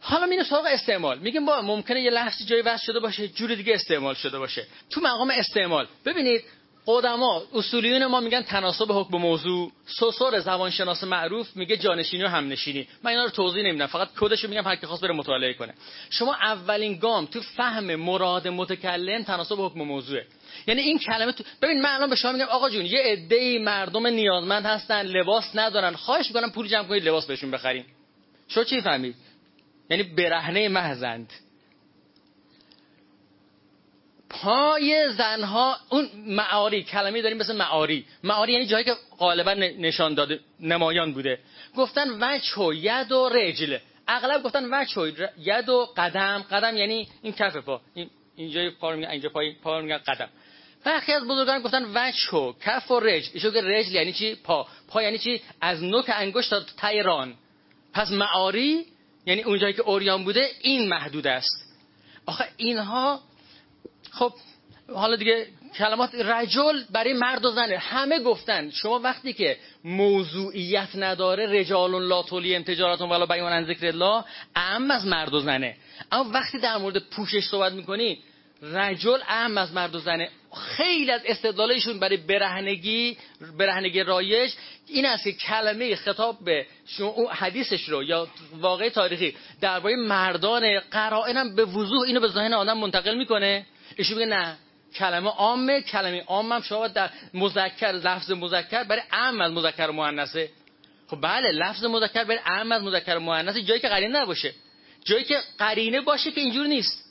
حالا میره سراغ استعمال. میگیم با ممکنه یه لفظی جای وضع شده باشه جور دیگه استعمال شده باشه. تو مقام استعمال. ببینید قدما اصولیون ما میگن تناسب حکم موضوع. سوسور زبانشناس معروف میگه جانشینی و همنشینی. من اینا رو توضیح نمیدم فقط کدشو میگم هر کی خواست بره مطالعه کنه. شما اولین گام تو فهم مراد متکلم تناسب حکم موضوعه. یعنی این کلمه تو ببین من الان به شما میگم آقا جون یه عده مردم نیازمند هستن لباس ندارن. خواهش می‌کنم پول جمع کنید لباس بهشون بخریم. شو چی فهمید یعنی برهنه محزند پای زنها اون معاری کلمه داریم مثل معاری. معاری یعنی جایی که غالبا نشان داده نمایان بوده. گفتن وجه و ید و رجل. اغلب گفتن وجه و ید و قدم. قدم یعنی این کف پا. این اینجا پا میگن اینجا پای پا میگن قدم. برخی از بزرگان گفتن وجه و کف و رجل. ایشون که رجل یعنی چی؟ پا. پا یعنی چی؟ از نوک انگشت تا تای پس معاری یعنی اونجایی که اوریان بوده این محدود است. آخه اینها خب حالا دیگه کلمات رجل برای مرد و زنه. همه گفتن. شما وقتی که موضوعیت نداره رجال لا تولی امتجاراتون ولا بیان عن ذکر الله اهم از مرد و زنه. اما وقتی در مورد پوشش صحبت می‌کنی رجل اهم از مرد و زنه. خیلی از استدلالشون برای برهنگی برهنگی رایج این است که کلمه خطاب به حدیثش رو یا واقع تاریخی درباره مردان قرائنم به وضوح اینو به ذهن آدم منتقل می‌کنه. ایشون میگه نه. کلمه عامه کلمه عامم. شما در مذکر لفظ مذکر برای عام از مذکر مؤنثه. خب بله لفظ مذکر برای عام از مذکر مؤنثه. جایی که قرینه نباشه. جایی که قرینه باشه که اینجور نیست.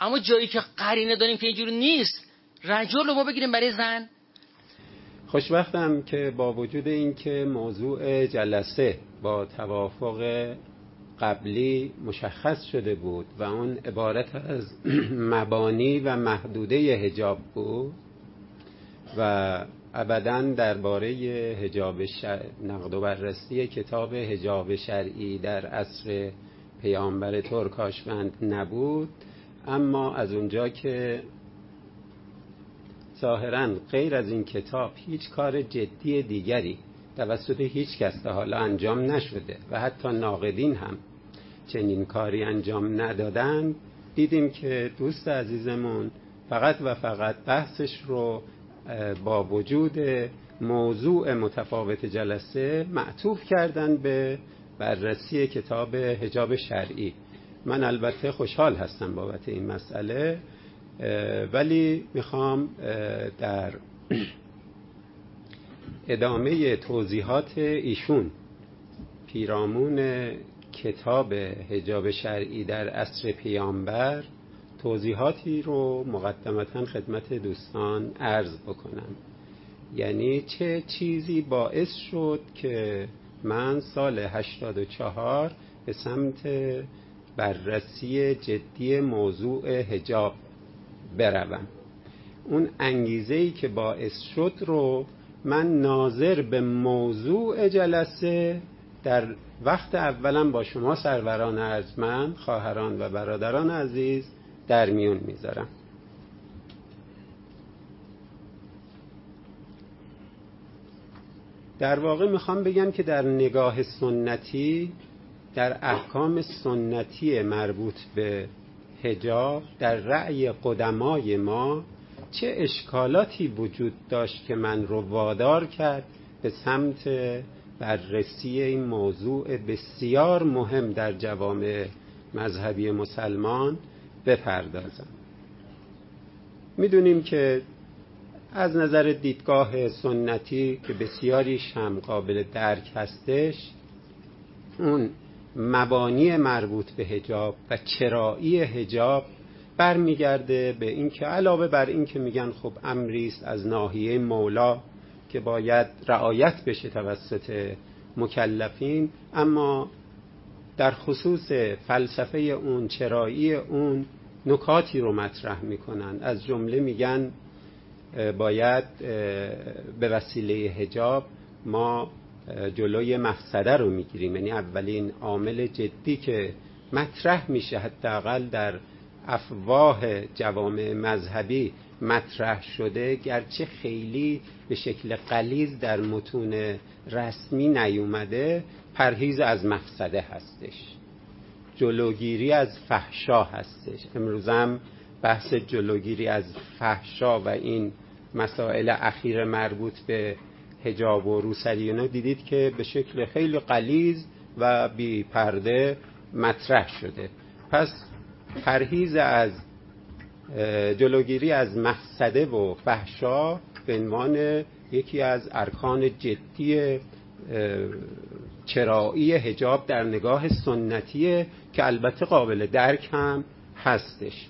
اما جایی که قرینه داریم که اینجور نیست رجل رو ما بگیریم برای زن. خوشبختم که با وجود اینکه موضوع جلسه با توافق قبلی مشخص شده بود و اون عبارت از مبانی و محدوده هجاب بود و ابدا درباره هجاب شر... نقد و بررسی کتاب هجاب شرعی در عصر پیامبر ترکاشوند نبود. اما از اونجا که ظاهرا غیر از این کتاب هیچ کار جدی دیگری توسط هیچ کس تا حالا انجام نشده و حتی ناقدین هم چنین کاری انجام ندادن. دیدیم که دوست عزیزمون فقط و فقط بحثش رو با وجود موضوع متفاوت جلسه معطوف کردن به بررسی کتاب هجاب شرعی. من البته خوشحال هستم بابت این مسئله ولی می‌خوام در ادامه توضیحات ایشون. پیرامون کتاب هجاب شرعی در عصر پیامبر توضیحاتی رو مقدمتا خدمت دوستان عرض بکنم. یعنی چه چیزی باعث شد که من سال 84 به سمت بررسی جدی موضوع هجاب بروم؟ اون انگیزه ای که باعث شد رو من ناظر به موضوع جلسه در وقت اولم با شما سروران ارجمند خواهران و برادران عزیز در میون می‌ذارم. در واقع می‌خوام بگم که در نگاه سنتی در احکام سنتی مربوط به هجاب در رأی قدمای ما چه اشکالاتی وجود داشت که من رو وادار کرد به سمت بررسی این موضوع بسیار مهم در جوامع مذهبی مسلمان بپردازم. می‌دونیم که از نظر دیدگاه سنتی که بسیاریش هم قابل درک هستش اون مبانی مربوط به هجاب و چرایی هجاب برمیگرده به اینکه علاوه بر اینکه میگن خب امری است از ناحیه مولا که باید رعایت بشه توسط مکلفین اما در خصوص فلسفه اون چرایی اون نکاتی رو مطرح می‌کنن. از جمله میگن باید به وسیله هجاب ما جلوی مفسده رو می‌گیریم. یعنی اولین عامل جدی که مطرح میشه حداقل در افواه جوامع مذهبی مطرح شده گرچه خیلی به شکل قلیز در متون رسمی نیومده پرهیز از مفسده هستش. جلوگیری از فحشا هستش. امروزم بحث جلوگیری از فحشا و این مسائل اخیر مربوط به هجاب و روسری اینا دیدید که به شکل خیلی قلیز و بی پرده مطرح شده. پس پرهیز از جلوگیری از مفسده و فحشا به عنوان یکی از ارکان جدی چرایی هجاب در نگاه سنتیه که البته قابل درک هم هستش.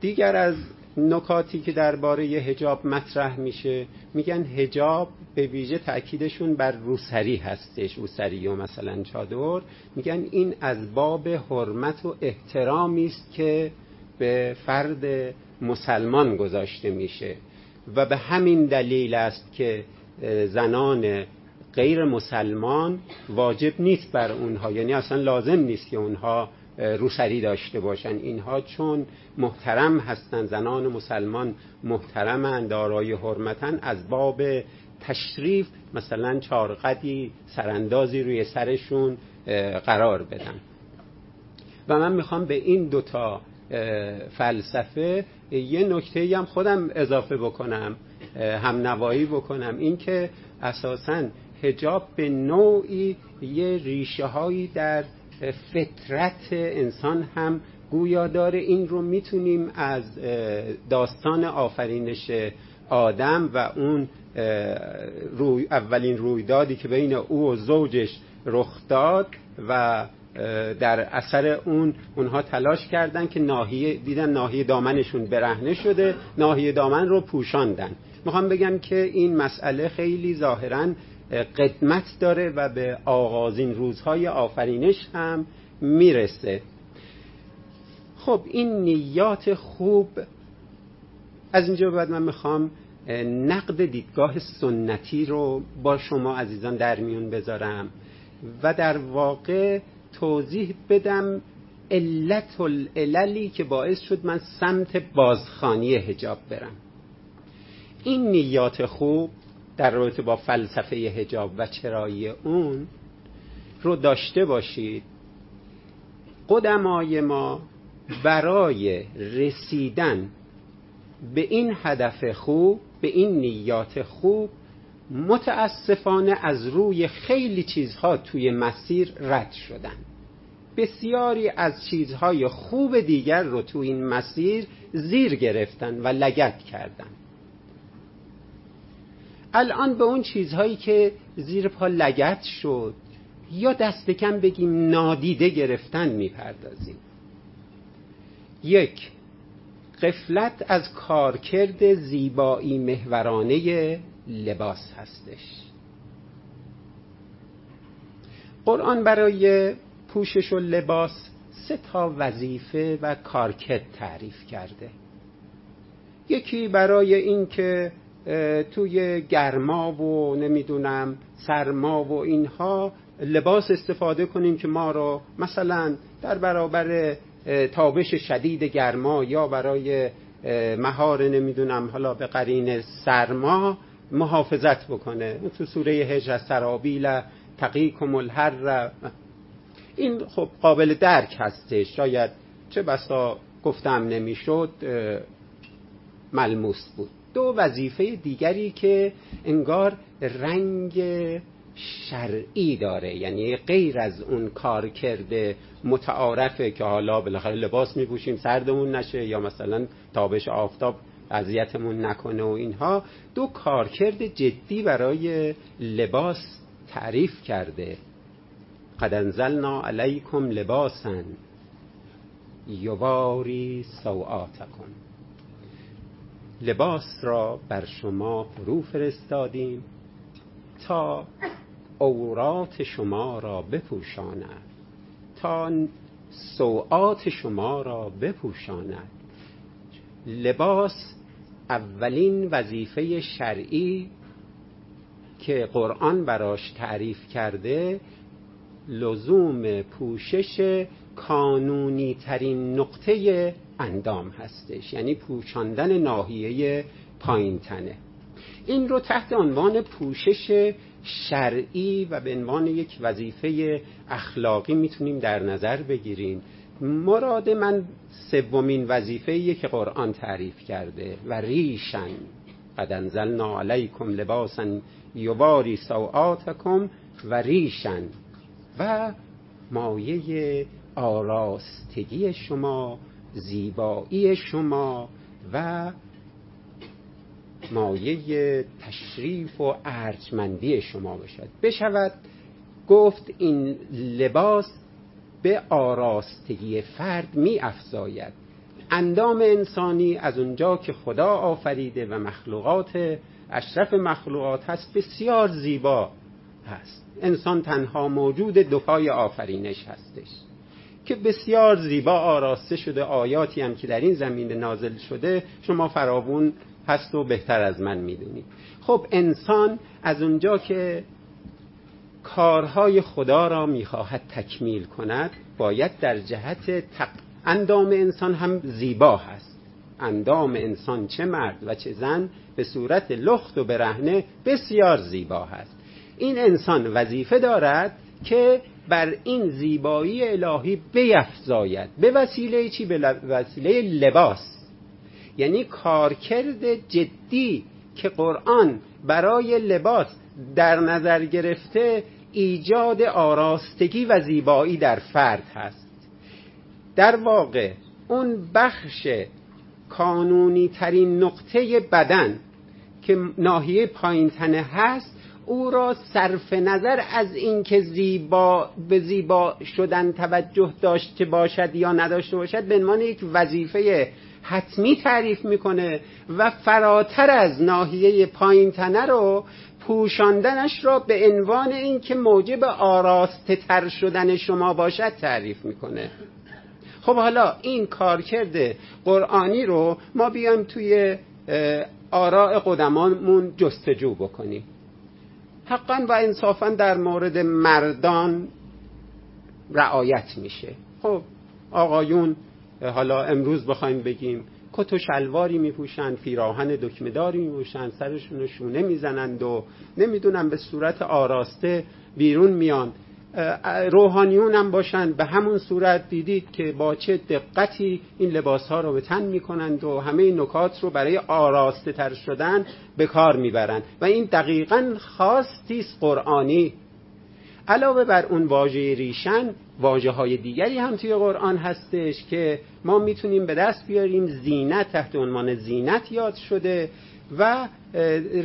دیگر از نکاتی که درباره هجاب مطرح میشه میگن هجاب به ویژه تاکیدشون بر روسری هستش روسری و مثلا چادر. میگن این از باب حرمت و احترامی است که به فرد مسلمان گذاشته میشه و به همین دلیل است که زنان غیر مسلمان واجب نیست بر اونها یعنی اصلا لازم نیست که اونها روسری داشته باشن. اینها چون محترم هستند زنان مسلمان محترمند دارای حرمتن از باب تشریف مثلا چارقدی سراندازی روی سرشون قرار بدن. و من می‌خوام به این دوتا فلسفه یه نکته هم خودم اضافه بکنم هم نوایی بکنم. اینکه اساسا هجاب به نوعی یه ریشه هایی در فطرت انسان هم گویا داره. این رو می‌تونیم از داستان آفرینش آدم و اون روی اولین رویدادی که بین او و زوجش رخ داد و در اثر اون اونها تلاش کردن که ناحیه دیدن ناحیه دامنشون برهنه شده ناحیه دامن رو پوشاندن. می‌خوام بگم که این مسئله خیلی ظاهرا قدمت داره و به آغازین روزهای آفرینش هم می‌رسه. خب این نیات خوب از اینجا بعد من می‌خوام نقد دیدگاه سنتی رو با شما عزیزان در میون بذارم و در واقع توضیح بدم علت العللی که باعث شد من سمت بازخانی هجاب برم. این نیات خوب در رابطه با فلسفه هجاب و چرایی اون رو داشته باشید. قدمای ما برای رسیدن به این هدف خوب به این نیات خوب متاسفانه از روی خیلی چیزها توی مسیر رد شدن. بسیاری از چیزهای خوب دیگر رو تو این مسیر زیر گرفتن و لگت کردن. الان به اون چیزهایی که زیر پا لگت شد یا دست کم بگیم نادیده گرفتن می‌پردازیم. یک قفلت از کارکرد زیبایی محورانه لباس هستش. قرآن برای پوشش و لباس سه تا وظیفه و کارکت تعریف کرده. یکی برای اینکه توی گرما و نمی‌دونم سرما و اینها لباس استفاده کنیم که ما رو مثلا در برابر تابش شدید گرما یا برای مهار نمی‌دونم حالا به قرین سرما محافظت بکنه. تو سوره هجر سرابیل تقیکم الحر این خب قابل درک هستش. شاید چه بسا گفتم نمی‌شد ملموس بود. دو وظیفه دیگری که انگار رنگ شرعی داره. یعنی غیر از اون کار کرده متعارفه که حالا بالاخره لباس میپوشیم سردمون نشه یا مثلا تابش آفتاب اذیتمون نکنه و اینها دو کارکرد جدی برای لباس تعریف کرده. قد انزلنا علیکم لباسا یواری سوآتکم. لباس را بر شما فرو فرستادیم تا اورات شما را بپوشاند تا سوعات شما را بپوشاند. لباس اولین وظیفه شرعی که قرآن براش تعریف کرده لزوم پوشش کانونی ترین نقطه اندام هستش. یعنی پوشاندن ناحیه پایین تنه. این رو تحت عنوان پوشش شرعی و به عنوان یک وظیفه اخلاقی می‌تونیم در نظر بگیریم. مراد من سومین وظیفه که قرآن تعریف کرده و ریشن. قد انزلنا علیکم لباسا یواری سوآتکم و ریشن. و مایه آراستگی شما زیبایی شما و مایه تشریف و ارجمندی شما باشد. بشود گفت این لباس به آراستگی فرد می افزاید. اندام انسانی از اونجا که خدا آفریده و مخلوقات اشرف مخلوقات هست بسیار زیبا هست. انسان تنها موجود دو پای آفرینش هستش. که بسیار زیبا آراسته شده آیاتی هم که در این زمین نازل شده شما فراوون هست و بهتر از من می‌دونید. خب انسان از اونجا که کارهای خدا را می‌خواهد تکمیل کند باید در جهت تق... اندام انسان هم زیبا هست. اندام انسان چه مرد و چه زن به صورت لخت و برهنه بسیار زیبا هست. این انسان وظیفه دارد که بر این زیبایی الهی بیفزاید. به وسیله چی؟ به وسیله لباس. یعنی کارکرد جدی که قرآن برای لباس در نظر گرفته ایجاد آراستگی و زیبایی در فرد هست. در واقع اون بخش کانونی ترین نقطه بدن که ناحیه پایین تنه هست او را صرف نظر از اینکه زیبا به زیبا شدن توجه داشته باشد یا نداشته باشد به عنوان یک وظیفه حتمی تعریف می‌کنه و فراتر از ناحیه پایین تنه رو پوشاندنش را به عنوان اینکه موجب آراسته تر شدن شما باشد تعریف می‌کنه. خب حالا این کارکرد قرآنی رو ما بیایم توی آراء قدمانمون جستجو بکنیم. حقا و انصافا در مورد مردان رعایت میشه. خب آقایون حالا امروز بخوایم بگیم کت و شلواری میپوشن پیراهن دکمداری میپوشن سرشون شونه می‌زنند و نمی‌دونم به صورت آراسته بیرون میان. روحانیون هم باشن. به همون صورت دیدید که با چه دقتی این لباس ها رو به تن می‌کنند و همه این نکات رو برای آراسته تر شدن به کار می‌برند. و این دقیقا خاصی قرآنی. علاوه بر اون واژه ریشن واجه های دیگری هم توی قرآن هستش که ما می‌تونیم به دست بیاریم زینت تحت عنوان زینت یاد شده. و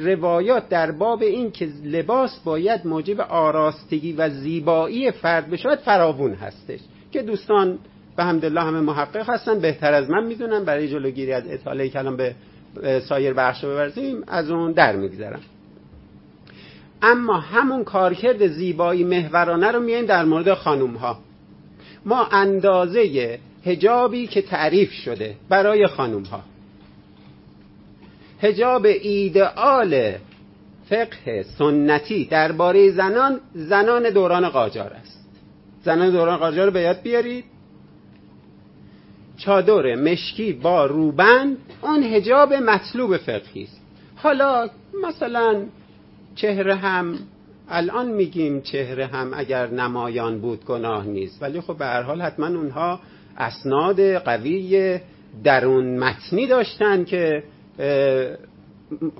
روایات در باب این که لباس باید موجب آراستگی و زیبایی فرد بشود فراوون هستش. که دوستان به همدلله همه محقق هستن بهتر از من می‌دونن. برای جلوگیری از اطاله کلام به سایر بخش ببرزیم از اون در میگذرم. اما همون کارکرد زیبایی محورانه رو میایم در مورد خانوم ها ما اندازه هجابی که تعریف شده برای خانوم ها هجاب ایدئال فقه سنتی درباره زنان زنان دوران قاجار است. زنان دوران قاجار رو باید بیارید. چادر مشکی با روبند اون هجاب مطلوب فقهی است. حالا مثلا چهره هم الان میگیم چهره هم اگر نمایان بود گناه نیست. ولی خب به هر حال حتما اونها اسناد قوی درون متنی داشتن که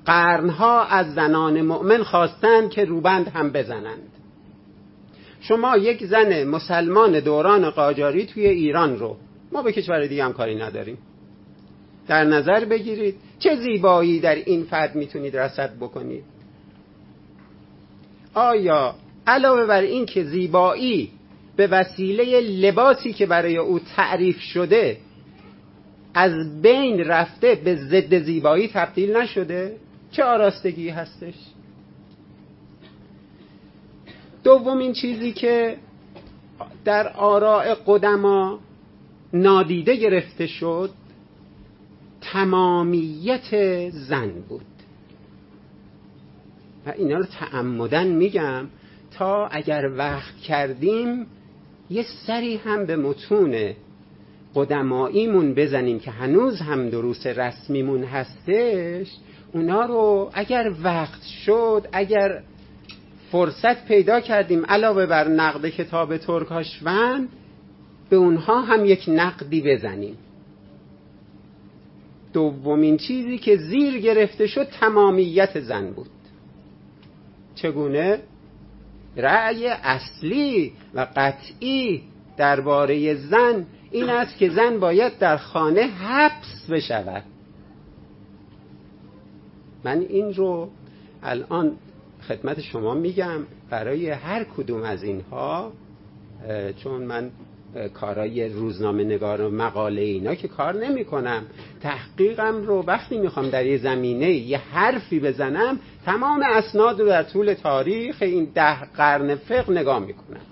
قرنها از زنان مؤمن خواستند که روبند هم بزنند. شما یک زن مسلمان دوران قاجاری توی ایران رو ما به کشور دیگه هم کاری نداریم. در نظر بگیرید چه زیبایی در این فرد می‌تونید رسد بکنید. آیا علاوه بر این که زیبایی به وسیله لباسی که برای او تعریف شده از بین رفته به ضد زیبایی تبدیل نشده؟ چه آراستگی هستش؟ دومین چیزی که در آراء قدما نادیده گرفته شد تمامیت زن بود. و اینا رو تعمدن میگم تا اگر وقت کردیم یه سری هم به متون قدماییمون بزنیم که هنوز هم دروس رسمیمون هستش اونا رو اگر وقت شد اگر فرصت پیدا کردیم علاوه بر نقد کتاب ترکاشوند به اونها هم یک نقدی بزنیم. دومین چیزی که زیر گرفته شد تمامیت زن بود. چگونه؟ رأی اصلی و قطعی درباره زن این است که زن باید در خانه حبس بشود. من این رو الان خدمت شما میگم برای هر کدوم از اینها چون من کارای روزنامه نگار و مقاله اینا که کار نمی کنم تحقیقم رو وقتی می‌خوام در یه زمینه یه حرفی بزنم تمام اسناد رو در طول تاریخ این ده قرن فقه نگاه می‌کنم.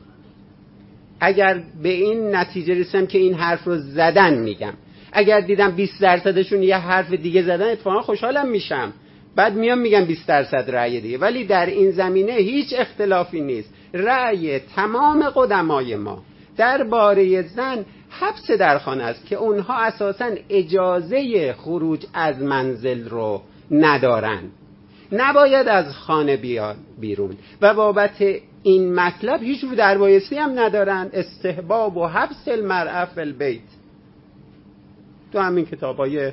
اگر به این نتیجه رسیدم که این حرف رو زدن میگم. اگر دیدم 20 درصدشون یه حرف دیگه زدن اتفاقا خوشحالم میشم. بعد میام میگم 20 درصد رأی دیگه. ولی در این زمینه هیچ اختلافی نیست. رأی تمام قدمای ما درباره زن حبس در خانه است که اونها اساسا اجازه خروج از منزل رو ندارن. نباید از خانه بیاد بیرون. و بابت این مطلب هیچ رو دربایستی هم ندارن. استحباب و حبس المرأة فی البیت. تو همین کتابای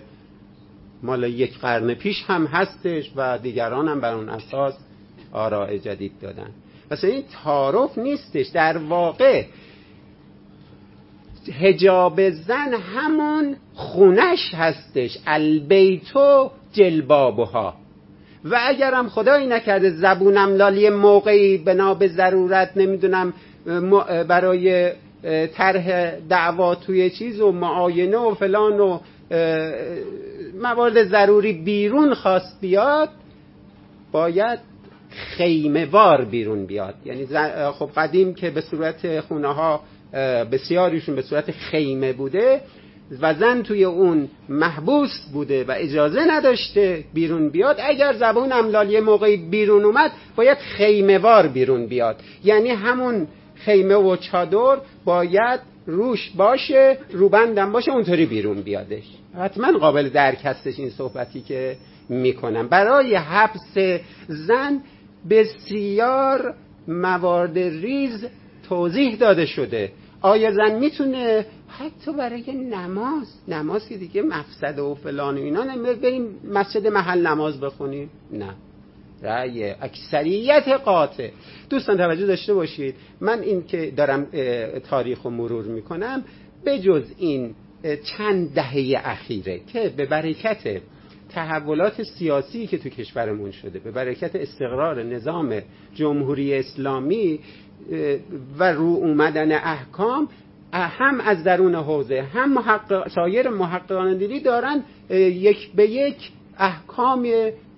مال یک قرن پیش هم هستش و دیگران هم بر اون اساس آراء جدید دادن. مثلا این تعارف نیستش. در واقع هجاب زن همون خونش هستش. البیتو جلبابها. و اگرم خدایی نکرده زبونم لالی موقعی بنا به ضرورت نمی‌دونم برای طرح دعوا توی چیز و معاینه و فلان و موارد ضروری بیرون خواست بیاد باید خیمه وار بیرون بیاد. یعنی خب قدیم که به صورت خونه ها بسیاریشون به صورت خیمه بوده و زن توی اون محبوس بوده و اجازه نداشته بیرون بیاد. اگر زبون املال یه موقعی بیرون اومد باید خیمه وار بیرون بیاد. یعنی همون خیمه و چادر باید روش باشه روبندم باشه اونطوری بیرون بیادش. حتما قابل درک هستش این صحبتی که می‌کنم. برای حبس زن بسیار موارد ریز توضیح داده شده. آیا زن می‌تونه حتی برای نماز نماز که دیگه مفسد و فلان و اینا بریم مسجد محل نماز بخونیم؟ نه. رأی اکثریت قاطع. دوستان توجه داشته باشید. من این که دارم تاریخ و مرور می‌کنم بجز این چند دهه اخیره که به برکت تحولات سیاسی که تو کشورمون شده به برکت استقرار نظام جمهوری اسلامی و رو اومدن احکام هم از درون حوزه هم محقق سایر محققان دینی دارن یک به یک احکام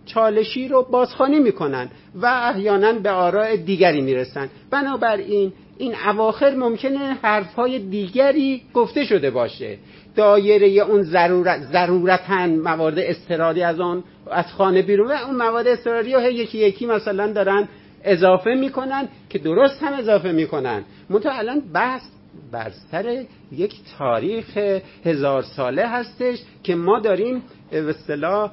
چالشی رو بازخوانی می‌کنن و احیانا به آراء دیگری می‌رسن. بنابراین این اواخر ممکنه حرفهای دیگری گفته شده باشه. دایره اون ضرورت ضرورتا موارد استراری از آن از خانه بیرون اون مواد استراری رو یکی یکی مثلا دارن اضافه می‌کنن که درست هم اضافه می‌کنن. منتها الان بحث بر سر یک تاریخ هزار ساله هستش که ما داریم به اصطلاح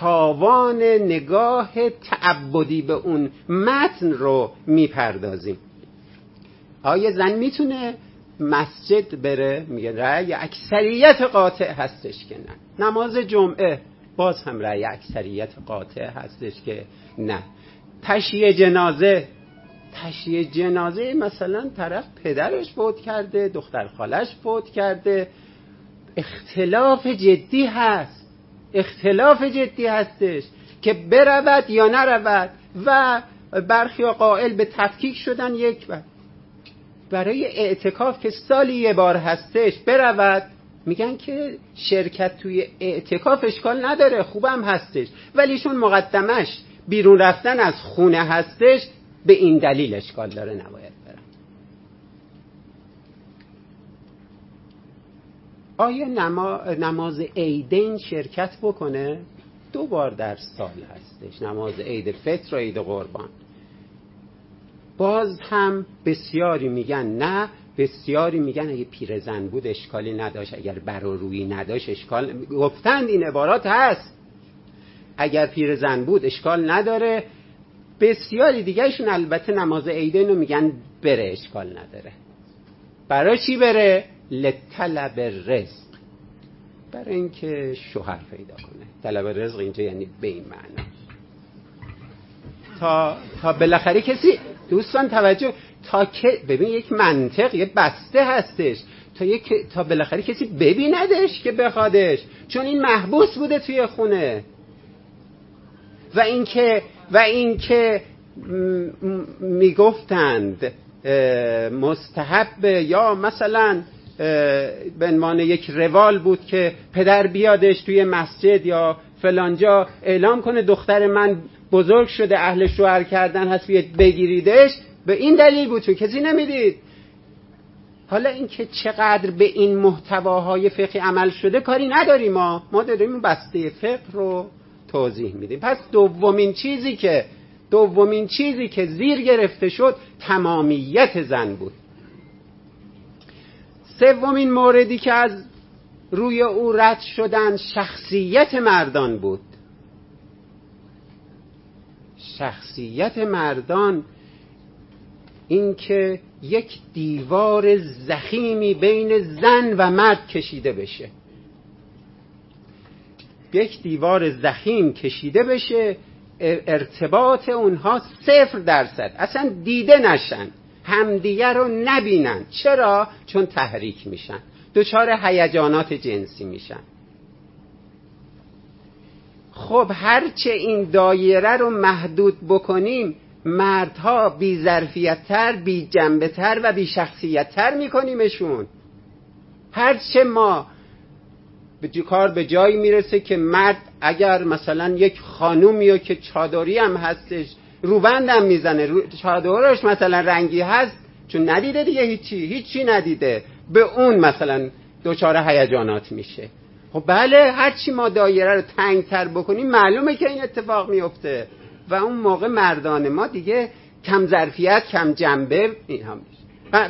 تاوان نگاه تعبدی به اون متن رو می‌پردازیم. آیا زن می‌تونه مسجد بره؟ میگه رأی اکثریت قاطع هستش که نه. نماز جمعه باز هم رأی اکثریت قاطع هستش که نه. تشییع جنازه تشییع جنازه مثلا طرف پدرش فوت کرده دختر خالش فوت کرده. اختلاف جدی هست. اختلاف جدی هستش که برود یا نرود و برخی قائل به تفکیک شدن یک بر برای اعتکاف که سالی یه بار هستش برود. میگن که شرکت توی اعتکاف اشکال نداره خوبم هستش. ولیشون مقدمش بیرون رفتن از خونه هستش. به این دلیل اشکال داره نباید برن آیا نماز عیدین شرکت بکنه؟ دو بار در سال هستش نماز عید فطر و عید قربان. باز هم بسیاری میگن نه بسیاری میگن اگه پیرزن بود اشکالی نداشت اگر روی نداشت اشکال گفتند این عبارات هست. اگر پیرزن بود اشکال نداره بسیاری دیگهشون البته نماز عیدین رو میگن بره اشکال نداره. برای چی بره؟ لطلب رزق. برای اینکه شوهر پیدا کنه. طلب رزق اینجا یعنی به این معنا. تا تا بالاخره کسی دوستان توجه تا که ببین یک منطق یه بسته هستش. تا یک تا بالاخره کسی ببیندش که بخوادش. چون این محبوس بوده توی خونه. و اینکه و اینکه می‌گفتند مستحب یا مثلا به عنوان یک روال بود که پدر بیادش توی مسجد یا فلانجا اعلام کنه دختر من بزرگ شده اهل شوهر کردن هست بیاد بگیریدش. به این دلیل بود چون کسی نمی‌دید. حالا اینکه چقدر به این محتواهای فقهی عمل شده کاری نداریم ما. ما داریم بسته فقه رو توضیح میدیم. پس دومین چیزی که دومین چیزی که زیر گرفته شد تمامیت زن بود. سومین موردی که از روی او رد شدن شخصیت مردان بود. شخصیت مردان اینکه یک دیوار زخیمی بین زن و مرد کشیده بشه. یک دیوار زخیم کشیده بشه ارتباط اونها صفر درصد. اصلا دیده نشن همدیگر رو نبینن. چرا؟ چون تحریک میشن. دچار هیجانات جنسی میشن. خب هرچه این دایره رو محدود بکنیم مردها بی ظرفیتتر بی جنبتر و بی شخصیتتر میکنیمشون. هرچه ما به کار به جایی می‌رسه که مرد اگر مثلا یک خانومی که چادری هم هستش روبند هم می‌زنه رو چادرش مثلا رنگی هست چون ندیده دیگه هیچی هیچی ندیده به اون مثلا دچار هیجانات میشه. خب بله هرچی ما دایره رو تنگتر بکنیم معلومه که این اتفاق میفته. و اون موقع مردان ما دیگه کم ظرفیت کم جنبه این هم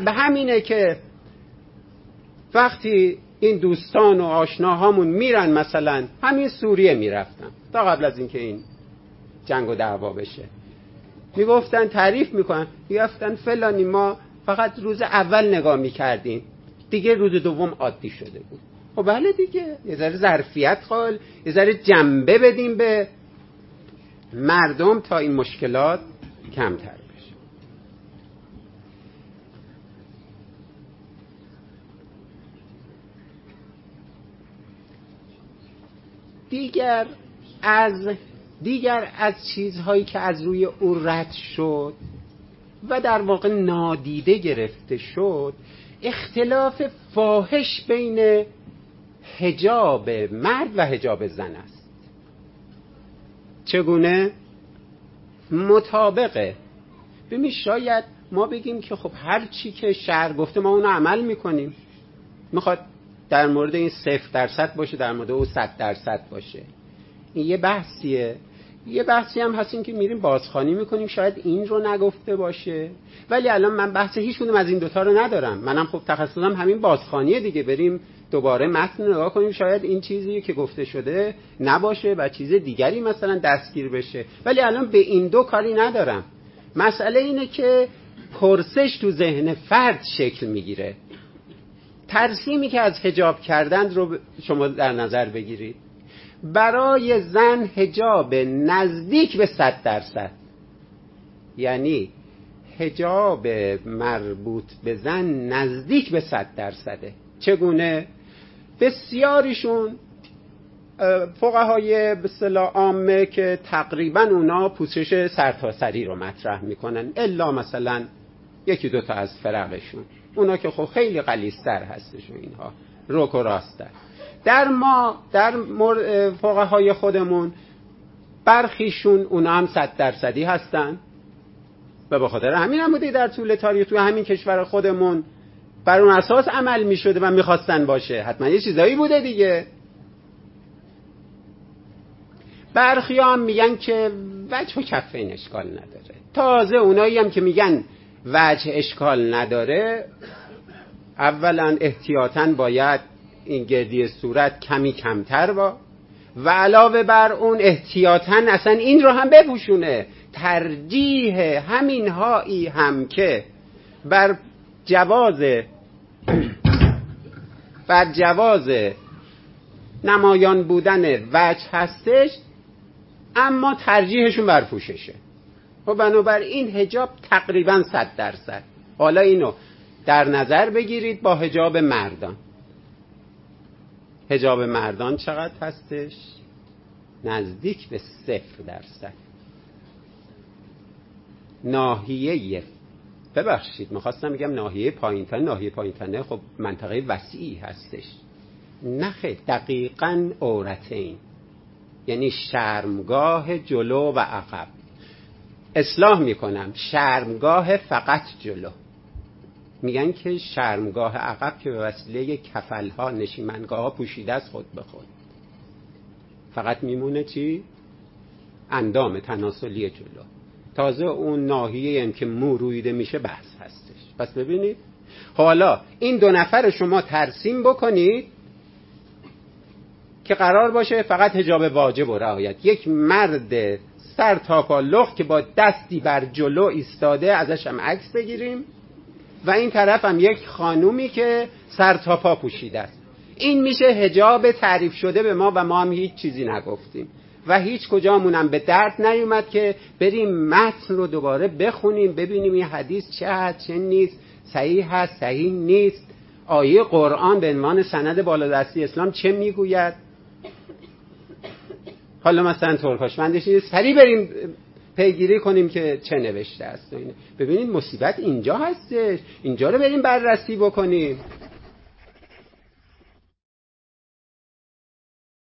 به همینه که وقتی این دوستان و آشناهامون میرن مثلا همین سوریه می‌رفتن تا قبل از اینکه این جنگ و دعوا بشه. می‌گفتن تعریف می‌کنن می‌گفتن فلانی ما فقط روز اول نگاه می‌کردیم دیگه روز دوم عادی شده بود. خب بله دیگه یه ذره ظرفیت خال یه ذره جنبه بدیم به مردم تا این مشکلات کمتر بشه دیگر از دیگر از چیزهایی که از روی او رد شد و در واقع نادیده گرفته شد اختلاف فاحش بین هجاب مرد و هجاب زن است. چگونه؟ مطابق ببین شاید ما بگیم که خب هر چی که شهر گفته ما اونو عمل می‌کنیم. می‌خواد در مورد این صفر درصد باشه در مورد او صد درصد باشه. این یه بحثیه. یه بحثی هم هست این که میریم بازخانی می‌کنیم شاید این رو نگفته باشه. ولی الان من بحث هیچ از این دوتا رو ندارم. منم خب تخصصم همین بازخانیه دیگه. بریم دوباره متن نگاه کنیم. شاید این چیزی که گفته شده نباشه و چیز دیگری مثلا دستگیر بشه. ولی الان به این دو کاری ندارم. مسئله اینه که پرسش تو ذهن فرد شکل می‌گیره. ترسیمی که از هجاب کردن رو شما در نظر بگیرید. برای زن هجاب نزدیک به صد درصد. یعنی هجاب مربوط به زن نزدیک به صد درصده. چگونه؟ بسیاریشون فقهای به صلاح عامه که تقریبا اونا پوشش سرتاسری رو مطرح می‌کنن. الا مثلا یکی دوتا از فرقشون اونا که خب خیلی قلیستر هستشون اینها. روک و راستر در ما در فقهای خودمون برخیشون اونا هم صد درصدی هستن. و به خاطر همین هم بوده در طول تاریخ تو همین کشور خودمون بر اون اساس عمل می شده و می‌خواستن باشه. حتما یه چیزایی بوده دیگه. برخی هم میگن که وجه و کفین اشکال نداره. تازه اونایی هم که میگن وجه اشکال نداره اولا احتیاطا باید این گردی صورت کمی کمتر با. و علاوه بر اون احتیاطا اصلا این رو هم بپوشونه. ترجیح همین هایی هم که بر جواز بر جواز نمایان بودن وجه هستش اما ترجیحشون بر پوششه خب بنابراین هجاب تقریبا صد درصد. حالا اینو در نظر بگیرید با هجاب مردان. هجاب مردان چقدر هستش؟ نزدیک به صفر درصد. ناحیه ببخشید می‌خواستم بگم ناحیه پایینتن ناحیه پایینتنه خب منطقه وسیعی هستش. نخه دقیقا عورتین یعنی شرمگاه جلو و عقب. اصلاح می‌کنم. شرمگاه فقط جلو. میگن که شرمگاه عقب که به وسیله کفلها نشیمنگاه ها پوشیده است خود به خود. فقط میمونه چی؟ اندام تناسلی جلو. تازه اون ناحیه هم که مو رویده میشه بحث هستش. پس ببینید. حالا این دو نفر شما ترسیم بکنید که قرار باشه فقط هجاب واجب و رعایت. یک مرد سر تا پا لخت که با دستی بر جلو ایستاده ازش هم عکس بگیریم. و این طرف هم یک خانومی که سر تا پا پوشیده است. این میشه هجاب تعریف شده به ما و ما هم هیچ چیزی نگفتیم. و هیچ کجامونم به درد نیومد که بریم متن رو دوباره بخونیم ببینیم این حدیث چه هست چه نیست صحیح هست صحیح نیست. آیه قرآن به عنوان سند بالادستی اسلام چه می‌گوید؟ حالا مثلا ترکاشمندش سریع بریم پیگیری کنیم که چه نوشته است ببینید مصیبت اینجا هستش. اینجا رو بریم بررسی بکنیم.